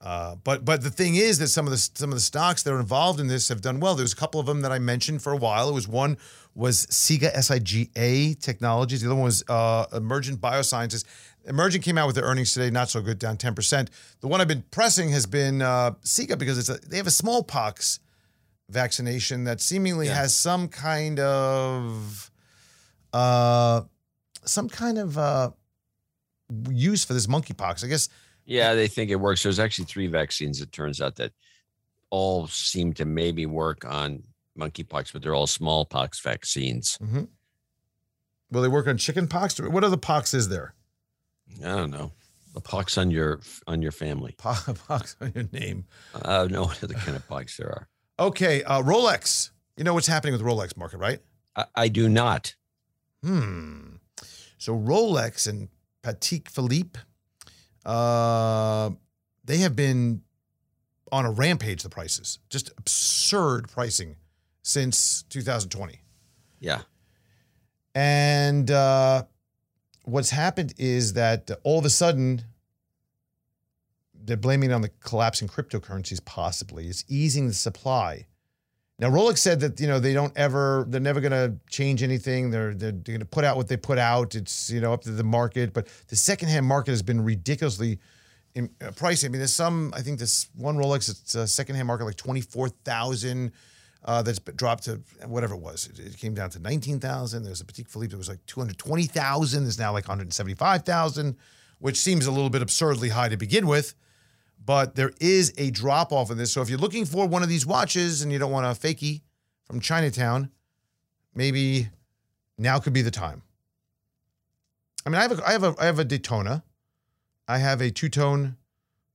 Uh, but but the thing is that some of the some of the stocks that are involved in this have done well. There's a couple of them that I mentioned for a while. It was one was Siga SIGA Technologies. The other one was uh, Emergent Biosciences. Emergent came out with their earnings today, not so good, down 10%. The one I've been pressing has been uh, Siga because it's a, they have a smallpox vaccination that seemingly Yeah. has some kind of uh, some kind of uh, use for this monkeypox. I guess Yeah, they think it works. There's actually three vaccines. It turns out that all seem to maybe work on monkeypox, but they're all smallpox vaccines. will they work on chickenpox? What other pox is there? I don't know. A pox on your on your family. Po- Pox on your name. I don't know what other kind of pox there are. Okay, uh, Rolex. You know what's happening with Rolex market, right? I, I do not. Hmm. So Rolex and Patek Philippe, uh, they have been on a rampage. The prices, just absurd pricing since 2020. Yeah. And uh, what's happened is that all of a sudden, they're blaming on the collapse in cryptocurrencies, possibly. It's easing the supply. Now, Rolex said that, you know, they don't ever, they're never going to change anything. They're, they're, going to put out what they put out. It's, you know, up to the market. But the secondhand market has been ridiculously in, uh, pricey. I mean, there's some, I think this one Rolex, it's a secondhand market like 24,000 uh, that's dropped to whatever it was. It, it came down to 19,000. There's a Patek Philippe that was like 220,000. There's now like 175,000, which seems a little bit absurdly high to begin with. But there is a drop off in this. So if you're looking for one of these watches and you don't want a fakie from Chinatown, maybe now could be the time. I mean, I have a, I have a, I have a Daytona. I have a two tone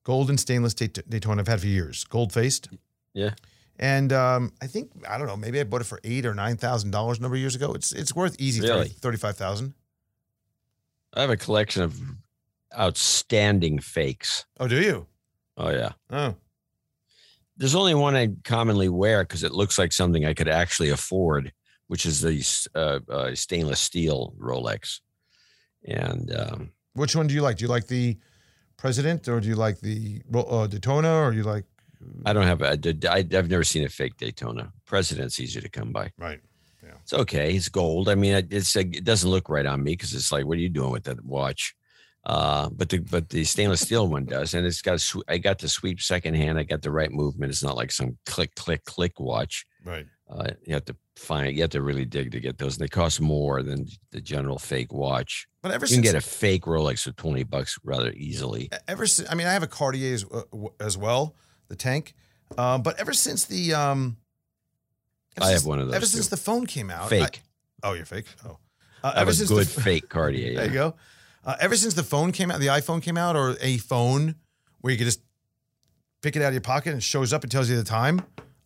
Gold and stainless Daytona I've had for years. Gold faced. Yeah. And um, I think I don't know. Maybe I bought it for eight or nine thousand dollars a number of years ago. It's it's worth easy Really? thirty five thousand. I have a collection of outstanding fakes. Oh, do you? Oh yeah. Oh, There's only one I commonly wear because it looks like something I could actually afford, which is the uh, uh, stainless steel Rolex. And um, which one do you like? Do you like the president or do you like the uh, Daytona or you like? I don't have a, I, I've never seen a fake Daytona. President's easy to come by. Right. Yeah. It's okay. It's gold. I mean, it- it's it doesn't look right on me because it's like, what are you doing with that watch? Uh, but the but the stainless steel one does, and it's got a sw- I got the sweep second hand. I got the right movement. It's not like some click click click watch. Right. Uh, you have to find you have to really dig to get those, and they cost more than the general fake watch. But ever You can get a fake Rolex for twenty bucks rather easily. ever since I mean I have a Cartier uh, as well, the tank. Uh, but ever since the um, ever I have one of those Ever too. since the phone came out, I- Fake. oh, you're fake. Oh, uh, I have a since good the, fake Cartier. There you go. Uh, ever since the phone came out, the iPhone came out, or a phone where you could just pick it out of your pocket and it shows up and tells you the time.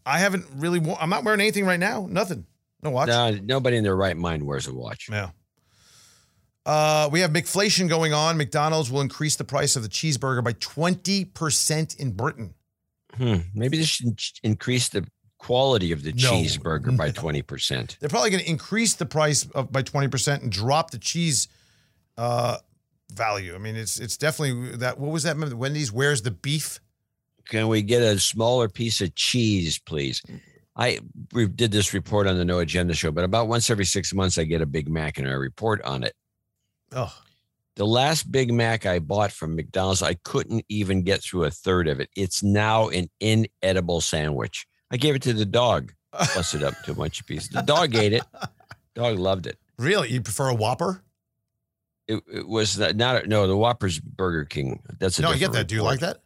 I haven't really. I'm not wearing anything right now. Nothing. No watch. No, nobody in their right mind wears a watch. Yeah. Uh, we have McFlation going on. McDonald's will increase the price of the cheeseburger by 20% in Britain. Hmm. Maybe this should increase the quality of the No. cheeseburger by No. twenty percent. They're probably going to increase the price of, by 20% and drop the cheese uh, value. I mean, it's it's definitely that. What was that? Remember Wendy's, where's the beef? Can we get a smaller piece of cheese, please? I we did this report on the No Agenda show, but about once every six months, I get a Big Mac and I report on it. Oh, The last Big Mac I bought from McDonald's, I couldn't even get through a third of it. It's now an inedible sandwich. I gave it to the dog, busted up to a bunch of pieces. The dog ate it. Dog loved it. really? You prefer a Whopper? It, it was not, not no the Whopper's Burger King. That's a No, I get that. Do you like that?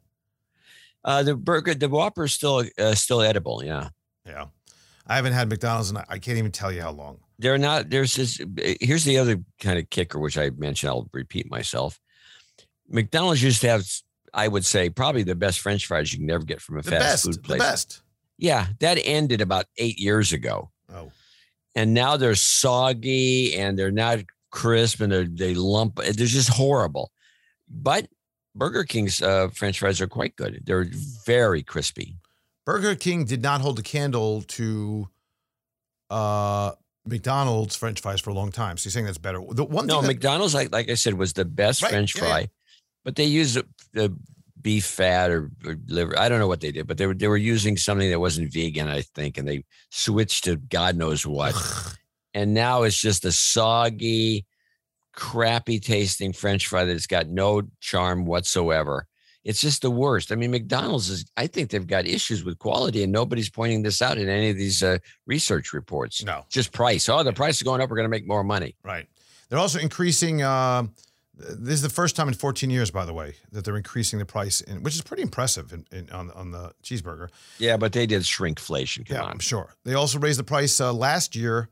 Uh, the burger, the Whopper's still uh, still edible. Yeah, Yeah. I haven't had McDonald's and I can't even tell you how long. They're not. There's this. Here's the other kind of kicker, which I mentioned. I'll repeat myself. McDonald's used to have, I would say, probably the best French fries you can ever get from a The fast best. food The place. best. Yeah, that ended about eight years ago, Oh. and now they're soggy and they're not crisp and they're, they lump. They're just horrible. But Burger King's uh, French fries are quite good. They're very crispy. Burger King did not hold a candle to uh, McDonald's French fries for a long time. So you're saying that's better. The one No, thing that, McDonald's, like like I said, was the best Right, French yeah, fry, yeah. but they used the beef fat or, or liver. I don't know what they did, but they were they were using something that wasn't vegan, I think, and they switched to God knows what. and now it's just a soggy, crappy tasting French fry that's got no charm whatsoever. It's just the worst. I mean, McDonald's is. I think they've got issues with quality, and nobody's pointing this out in any of these uh, research reports. no, Just price. Oh, the price is going up. We're going to make more money. right. They're also increasing. Uh, this is the first time in 14 years, by the way, that they're increasing the price, in, which is pretty impressive in, in, on on the cheeseburger. Yeah, but they did shrinkflation. Come yeah, on. I'm sure. They also raised the price uh, last year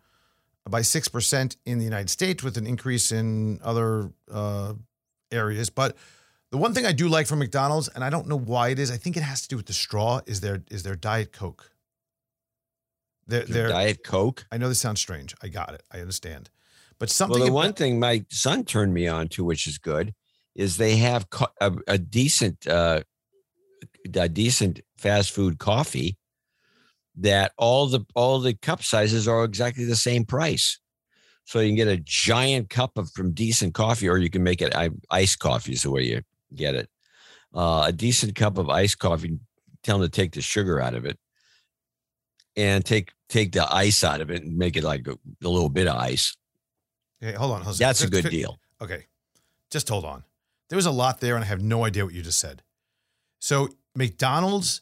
by 6% in the United States with an increase in other uh, areas. But the one thing I do like from McDonald's, and I don't know why it is, I think it has to do with the straw, is their is their Diet Coke. Their, Their Diet Coke. I know this sounds strange. I got it. I understand. But something Well, the one thing my son turned me on to, which is good, is they have co- a, a decent, uh, a decent fast food coffee that all the all the cup sizes are exactly the same price. So you can get a giant cup of from decent coffee, or you can make it I, iced coffee is the way you get it. Uh, a decent cup of iced coffee. Tell them to take the sugar out of it, and take take the ice out of it, and make it like a, a little bit of ice. Okay, hold on. hold on. That's a good deal. Okay. Just hold on. There was a lot there, and I have no idea what you just said. So, McDonald's,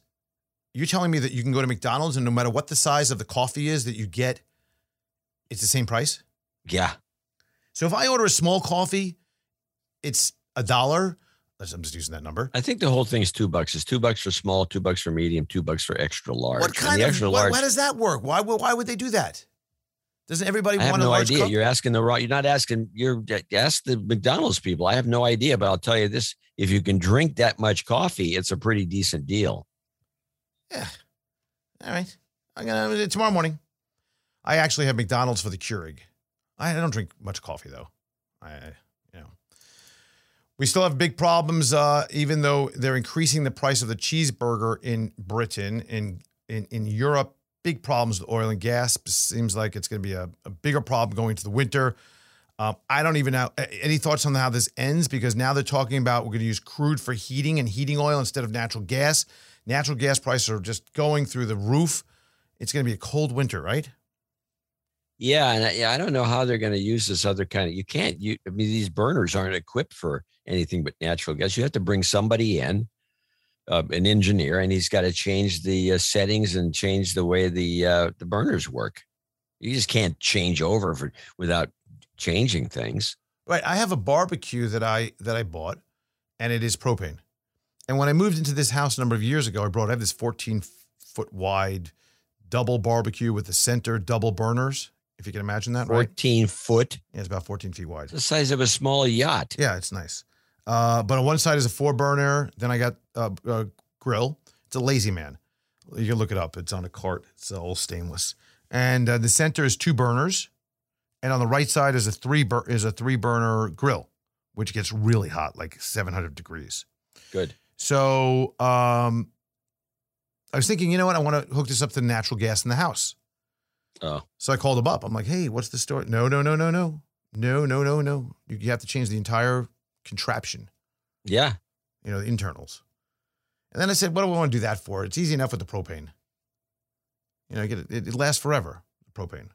you're telling me that you can go to McDonald's and no matter what the size of the coffee is that you get, it's the same price? Yeah. So, if I order a small coffee, it's a dollar. I'm just using that number. I think the whole thing is two bucks. It's two bucks for small, two bucks for medium, two bucks for extra large. What kind of, extra why, large? why does that work? Why, would- why would they do that? Doesn't everybody I have no idea. You're asking the wrong. You're not asking. You're ask the McDonald's people. I have no idea, but I'll tell you this: if you can drink that much coffee, it's a pretty decent deal. Yeah. All right. I'm gonna tomorrow morning. I actually have McDonald's for the Keurig. I don't drink much coffee though. I, we still have big problems. Uh, even though they're increasing the price of the cheeseburger in Britain, in in in Europe, big problems with oil and gas. Seems like it's going to be a, a bigger problem going into the winter. Um, I don't even know any thoughts on how this ends because now they're talking about we're going to use crude for heating and heating oil instead of natural gas. Natural gas prices are just going through the roof. It's going to be a cold winter, right? Yeah, and I, yeah, I don't know how they're going to use this other kind of. You can't. You, I mean, these burners aren't equipped for anything but natural gas. You have to bring somebody in, uh, an engineer, and he's got to change the uh, settings and change the way the uh, the burners work. You just can't change over for without changing things. Right. I have a barbecue that I that I bought, and it is propane. And when I moved into this house a number of years ago, I brought I have this 14 foot wide double barbecue with the center double burners. If you can imagine that, right? 14 foot, Yeah, it's about 14 feet wide. the size of a small yacht. Yeah, it's nice. Uh, but on one side is a four burner. Then I got a, a grill. It's a lazy man. You can look it up. It's on a cart. It's all stainless. And uh, the center is two burners, and on the right side is a three bur- is a three burner grill, which gets really hot, like 700 degrees. Good. So um, I was thinking, you know what? I want to hook this up to natural gas in the house. Oh, So I called him up. I'm like, hey, what's the story? No, no, no, no, no. No, no, no, no. You, you have to change the entire contraption, yeah. you know, the internals. And then I said, what do I want to do that for? It's easy enough with the propane. You know, get it, it, it lasts forever, the propane.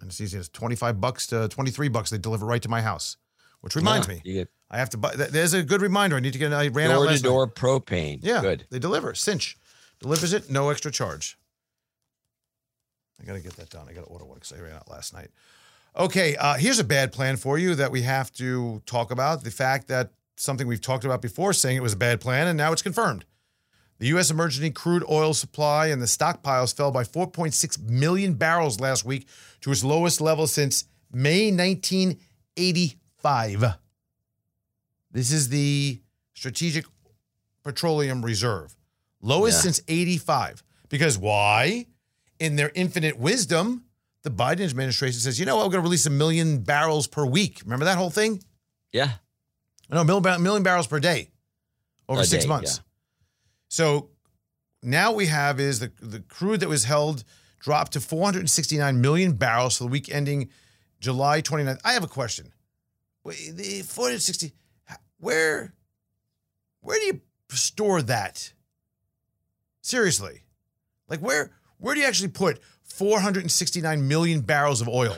And it's easy. It's 25 bucks to 23 bucks. They deliver right to my house, which reminds Yeah, me, get I have to buy. th- There's a good reminder. I need to get. I ran out door to last night. door propane. Yeah, Good. They deliver. Cynch delivers it, no extra charge. I got to get that done. I got to order one because I ran out last night. Okay, uh, here's a bad plan for you that we have to talk about. The fact that something we've talked about before, saying it was a bad plan, and now it's confirmed. The U.S. emergency crude oil supply and the stockpiles fell by 4.6 million barrels last week to its lowest level since May 1985. This is the Strategic Petroleum Reserve. Lowest Yeah. since 85. Because why? In their infinite wisdom, the Biden administration says, you know what, we're going to release a million barrels per week. Remember that whole thing? Yeah. No, a million, barrels per day over A six day, months. yeah. So now we have is the, the crude that was held dropped to 469 million barrels for the week ending July 29th. I have a question. Wait, The 460, where, where do you store that? Seriously. Like where, where do you actually put 469 million barrels of oil?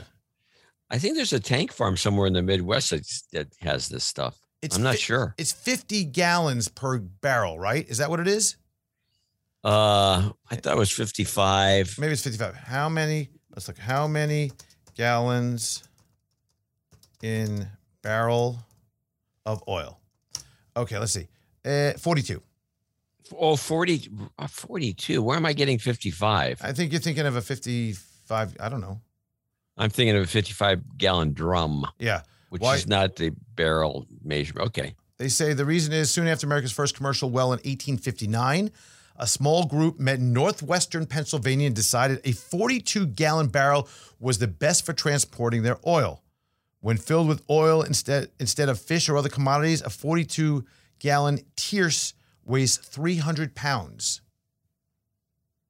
I think there's a tank farm somewhere in the Midwest that has this stuff. It's I'm not fi- sure. It's 50 gallons per barrel, right? Is that what it is? Uh, I thought it was 55. Maybe it's 55. How many? Let's look. How many gallons in barrel of oil? Okay, let's see. Uh, 42. Oh, 40, uh, 42. Where am I getting 55? I think you're thinking of a 55. I don't know. I'm thinking of a 55 gallon drum, Yeah. which Why- is not the barrel measurement. Okay. They say the reason is soon after America's first commercial well in 1859, a small group met in northwestern Pennsylvania and decided a 42 gallon barrel was the best for transporting their oil. When filled with oil instead, instead of fish or other commodities, a 42 gallon tierce weighs 300 pounds.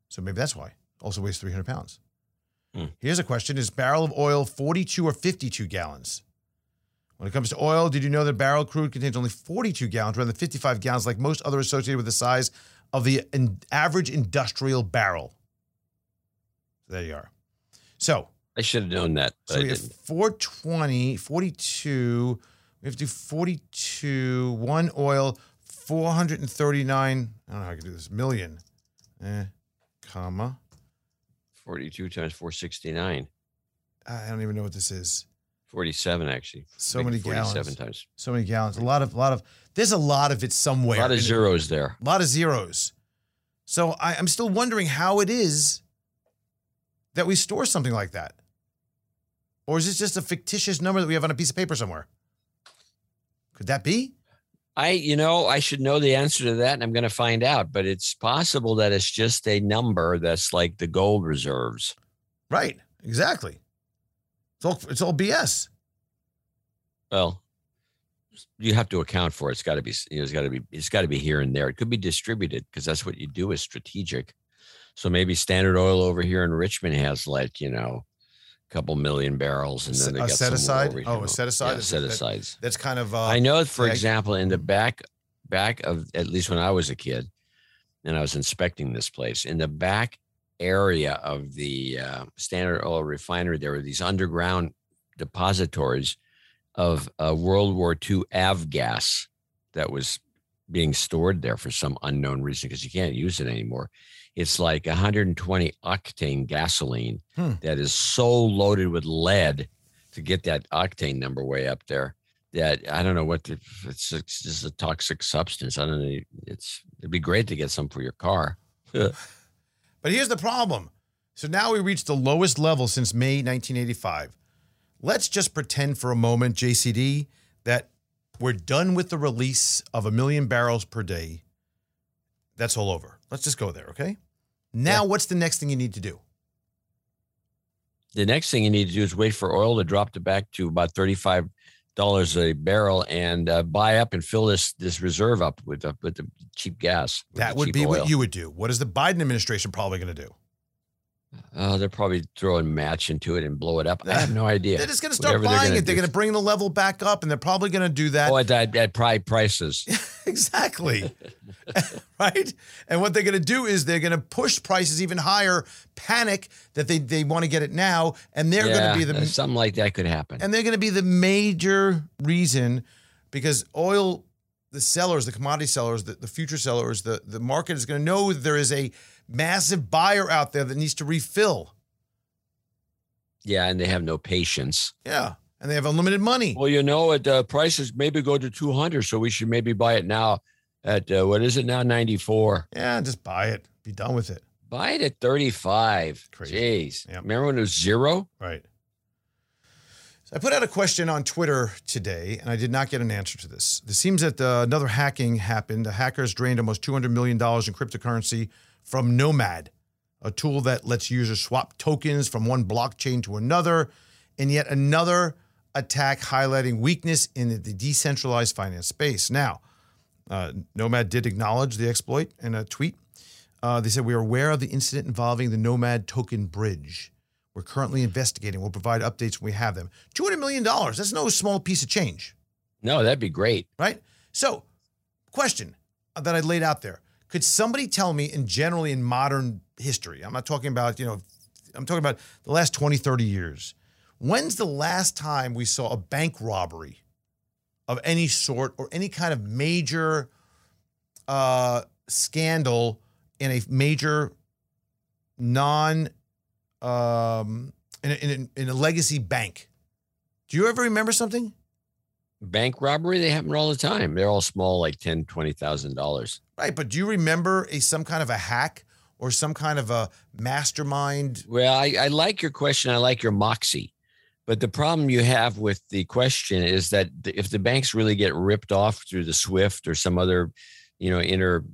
So maybe that's why. Also weighs 300 pounds. Hmm. Here's a question Is barrel of oil 42 or 52 gallons? When it comes to oil, did you know that barrel crude contains only 42 gallons rather than 55 gallons, like most other associated with the size of the in- average industrial barrel? There you are. So, I should have known that, so we have didn't. 420, 42. We have to do 42, one oil, 439. I don't know how I can do this. Million, eh, comma. 42 times 469. I don't even know what this is. 47, actually. So many 47 gallons. times. So many gallons. A lot of, a lot of, there's a lot of it somewhere. A lot of zeros there. A lot of zeros. So I, I'm still wondering how it is that we store something like that. Or is this just a fictitious number that we have on a piece of paper somewhere? Could that be? I, you know, I should know the answer to that, and I'm going to find out. But it's possible that it's just a number that's like the gold reserves. Right. Exactly. It's all it's all BS. Well, you have to account for it. It's got to be. You know, it's got to be. It's got to be here and there. It could be distributed because that's what you do is strategic. So maybe Standard Oil over here in Richmond has like you know couple million barrels, and then they a got set aside. Oh, a set aside. Yeah, set that- That's kind of. Uh, I know, for example, in the back back of at least when I was a kid, and I was inspecting this place in the back area of the uh, Standard Oil refinery, there were these underground depositories of uh, World War II avgas that was being stored there for some unknown reason because you can't use it anymore. It's like 120 octane gasoline Hmm. that is so loaded with lead to get that octane number way up there that I don't know what the, it's, it's just a toxic substance. I don't know. It's it'd be great to get some for your car. But here's the problem. So now we reached the lowest level since May 1985. Let's just pretend for a moment, JCD, that we're done with the release of a million barrels per day. That's all over. Let's just go there, okay? Now, what's the next thing you need to do? the next thing you need to do is wait for oil to drop to back to about thirty-five dollars a barrel and uh, buy up and fill this this reserve up with the with the cheap gas. That would be oil. what you would do. What is the Biden administration probably going to do? Oh, they're probably throwing match into it and blow it up. I have no idea. They're just going to start Whatever they're buying gonna it. They're going to bring the level back up, and they're probably going to do that. Oh, at, at, at pri- prices. exactly. right? And what they're going to do is they're going to push prices even higher, panic that they, they want to get it now, and they're yeah, going to be the something like that could happen. and they're going to be the major reason because oil the sellers, the commodity sellers, the, the future sellers, the, the market is going to know there is a massive buyer out there that needs to refill. yeah, and they have no patience. Yeah. And they have unlimited money. Well, you know, at uh, prices maybe go to two hundred, so we should maybe buy it now at uh, what is it now ninety four. Yeah, just buy it. Be done with it. Buy it at thirty five. Crazy. Jeez, Yep. remember when it was zero? Right. So I put out a question on Twitter today, and I did not get an answer to this. It seems that uh, another hacking happened. The hackers drained almost $200 million in cryptocurrency from Nomad, a tool that lets users swap tokens from one blockchain to another, and yet another attack highlighting weakness in the decentralized finance space. Now, uh, Nomad did acknowledge the exploit in a tweet. Uh, they said, We are aware of the incident involving the Nomad token bridge. We're currently investigating. We'll provide updates when we have them. $200 million. That's no small piece of change, No, that'd be great. right? So, question that I laid out there. Could somebody tell me, in generally in modern history, I'm not talking about, you know, I'm talking about the last 20, 30 years. When's the last time we saw a bank robbery of any sort or any kind of major uh, scandal in a major non um, in, a, in, a, in a legacy bank? Do you ever remember something? Bank robbery, they happen all the time. They're all small, like ten, twenty thousand dollars. Right, but do you remember a some kind of a hack or some kind of a mastermind? Well, I, I like your question. I like your moxie. But the problem you have with the question is that if the banks really get ripped off through the SWIFT or some other, you know, inter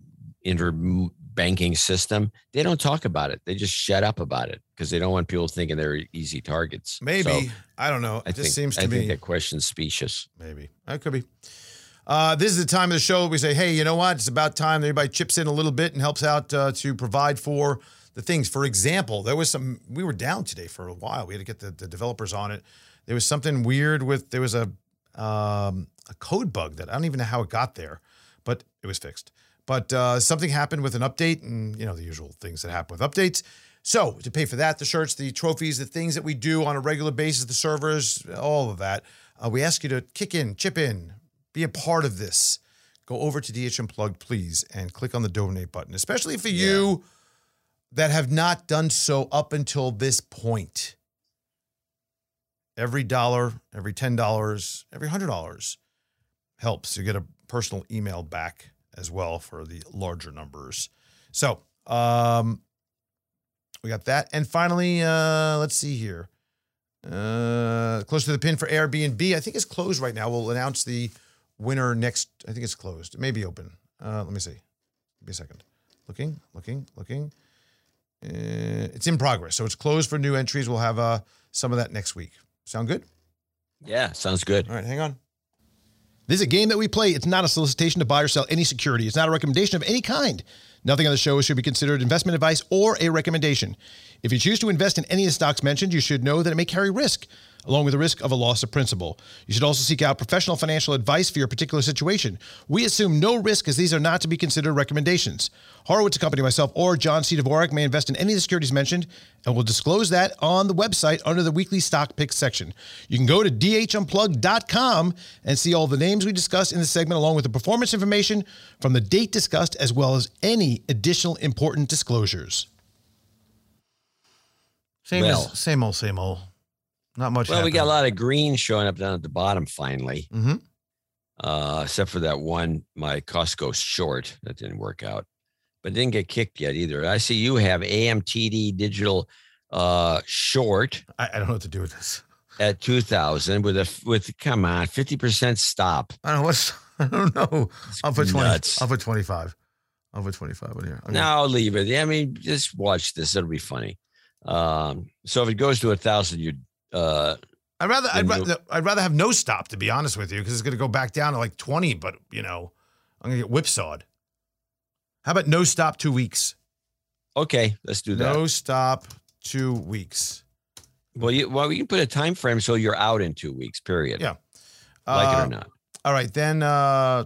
inter banking system, they don't talk about it. They just shut up about it because they don't want people thinking they're easy targets. Maybe So I don't know. I It just think, seems to I me think that question's specious. maybe that could be. Uh, this is the time of the show we say, hey, you know what? It's about time that everybody chips in a little bit and helps out uh, to provide for the things. For example, there was some. We were down today for a while. We had to get the, the developers on it. There was something weird with. There was a um, a code bug that I don't even know how it got there, but it was fixed. But uh, something happened with an update, and you know the usual things that happen with updates. So to pay for that, the shirts, the trophies, the things that we do on a regular basis, the servers, all of that, uh, we ask you to kick in, chip in, be a part of this. Go over to DH Unplugged, please, and click on the donate button, especially for you that have not done so up until this point. Every dollar, every $10, every $100 helps. You get a personal email back as well for the larger numbers. So, um, we got that. And finally, uh, let's see here. Uh, close to the pin for Airbnb. I think it's closed right now. We'll announce the winner next. I think it's closed. It may be open. Uh, let me see. Give me a second. Looking, looking, looking. Uh, it's in progress, so it's closed for new entries. We'll have uh, some of that next week. Sound good? Yeah, sounds good. All right, hang on. This is a game that we play. It's not a solicitation to buy or sell any security. It's not a recommendation of any kind. Nothing on the show should be considered investment advice or a recommendation. If you choose to invest in any of the stocks mentioned, you should know that it may carry risk, along with the risk of a loss of principal. You should also seek out professional financial advice for your particular situation. We assume no risk as these are not to be considered recommendations. Horowitz Company, myself, or John C. Dvorak may invest in any of the securities mentioned, and we'll disclose that on the website under the weekly stock picks section. You can go to dhunplugged.com and see all the names we discussed in the segment, along with the performance information from the date discussed, as well as any additional important disclosures. Same Well. as, same old, same old. Not much. Well, we got a lot of green showing up down at the bottom finally, Mhm. uh, except for that one, my Costco short that didn't work out, but didn't get kicked yet either. I see you have AMTD digital uh, short I, I don't know what to do with this. at 2000 with a with come on 50% stop. I don't know what's. I don't know. I'll put twenty. nuts. I'll put twenty-five. I'll put twenty-five on here. Okay. No, I'll leave it. I mean, just watch this. It'll be funny. Um, so if it goes to a thousand, you uh, I'd rather. I'd rather. I'd rather have no stop to be honest with you, because it's going to go back down to like twenty. But you know, I'm going to get whipsawed. How about no stop two weeks? okay, let's do that. No stop two weeks. Well, you well, we can put a time frame so you're out in two weeks. Period. Yeah. like it Uh, or not. All right, then uh,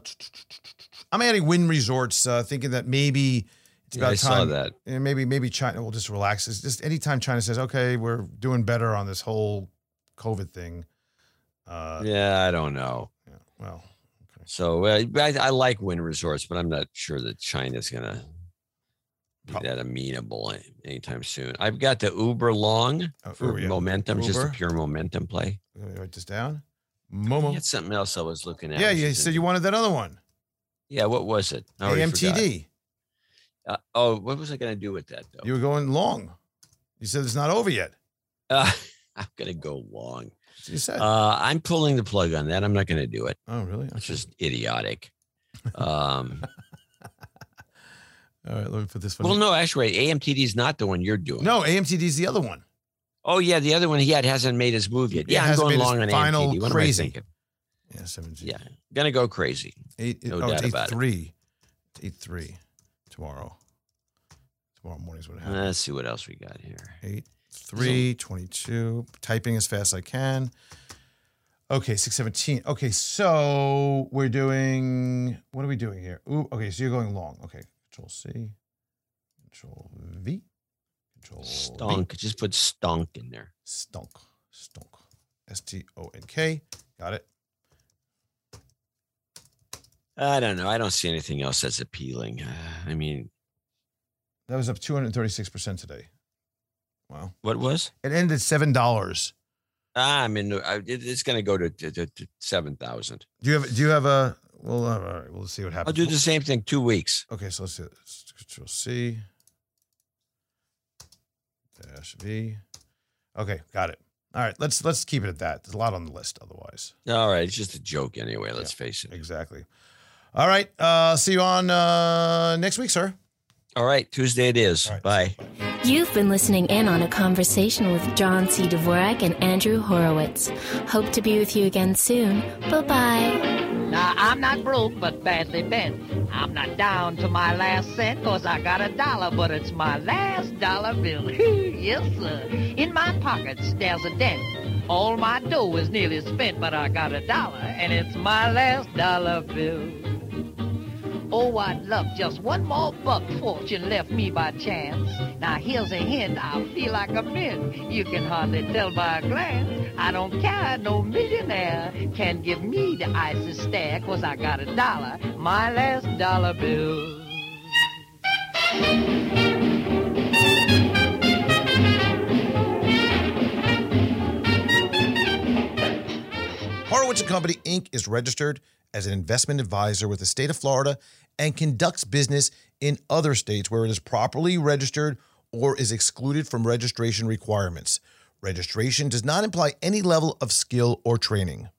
I'm adding Wynn Resorts, uh, thinking that maybe it's Yeah, about I time. saw that. Yeah, maybe maybe China will just relax. It's just anytime China says, "Okay, we're doing better on this whole COVID thing." Uh, Yeah, I don't know. yeah, well, So uh, I, I like Wynn Resorts, but I'm not sure that China's gonna be that amenable anytime soon. I've got the Uber long Oh, for yeah. momentum, just a pure momentum play. write this down. Momo. had something else I was looking at. Yeah, you said you wanted that other one. Yeah, what was it? Forgot. Uh, oh, what was I gonna do with that though? You were going long. You said it's not over yet. Uh, I'm gonna go long. You said. Uh, I'm pulling the plug on that. I'm not gonna do it. oh, really? It's just idiotic. Um, All right, let me put this one. well, no, actually, AMTD is not the one you're doing. no, AMTD is the other one. Oh yeah, the other one he had hasn't made his move yet. It Yeah, I'm going long on final AMTD. What crazy. am I thinking? Yeah, 17. Yeah, gonna go crazy. Eight, No oh, doubt eight about it. three. It's eight three tomorrow. Tomorrow morning's what happens. Let's see what else we got here. Eight three twenty two. Typing as fast as I can. Okay, six seventeen. Okay, so we're doing. What are we doing here? Ooh, okay, so you're going long. Okay, Control C, Control V, Control V. Stunk. Just put stunk in there. Stunk, stunk. S T O N K. Got it. I don't know. I don't see anything else that's appealing. Uh, I mean, That was up two hundred thirty six percent today. Wow. what was? It ended seven dollars. Ah, I mean, it's gonna go to, to, to, to seven thousand. Do you have? Do you have a? Well, all right. We'll see what happens. I'll do the same thing. Two weeks. Okay, so let's do this. Control C. Dash V. Okay, got it. All right, let's let's keep it at that. There's a lot on the list otherwise. All right, it's just a joke anyway. Let's face it. Exactly. All right. Uh see you on uh next week, sir. All right, Tuesday it is. All right. Bye. You've been listening in on a conversation with John C. Dvorak and Andrew Horowitz. Hope to be with you again soon. Bye bye. Now, I'm not broke, but badly bent. I'm not down to my last cent, cause I got a dollar, but it's my last dollar bill. yes, sir. In my pockets, there's a dent. All my dough is nearly spent, but I got a dollar, and it's my last dollar bill. Oh, I'd love just one more buck fortune left me by chance. Now here's a hint, I feel like a mint. You can hardly tell by a glance. I don't care, no millionaire can give me the icy stare, cause I got a dollar, my last dollar bill. Horowitz Company Inc. is registered as an investment advisor with the state of Florida and conducts business in other states where it is properly registered or is excluded from registration requirements. Registration does not imply any level of skill or training.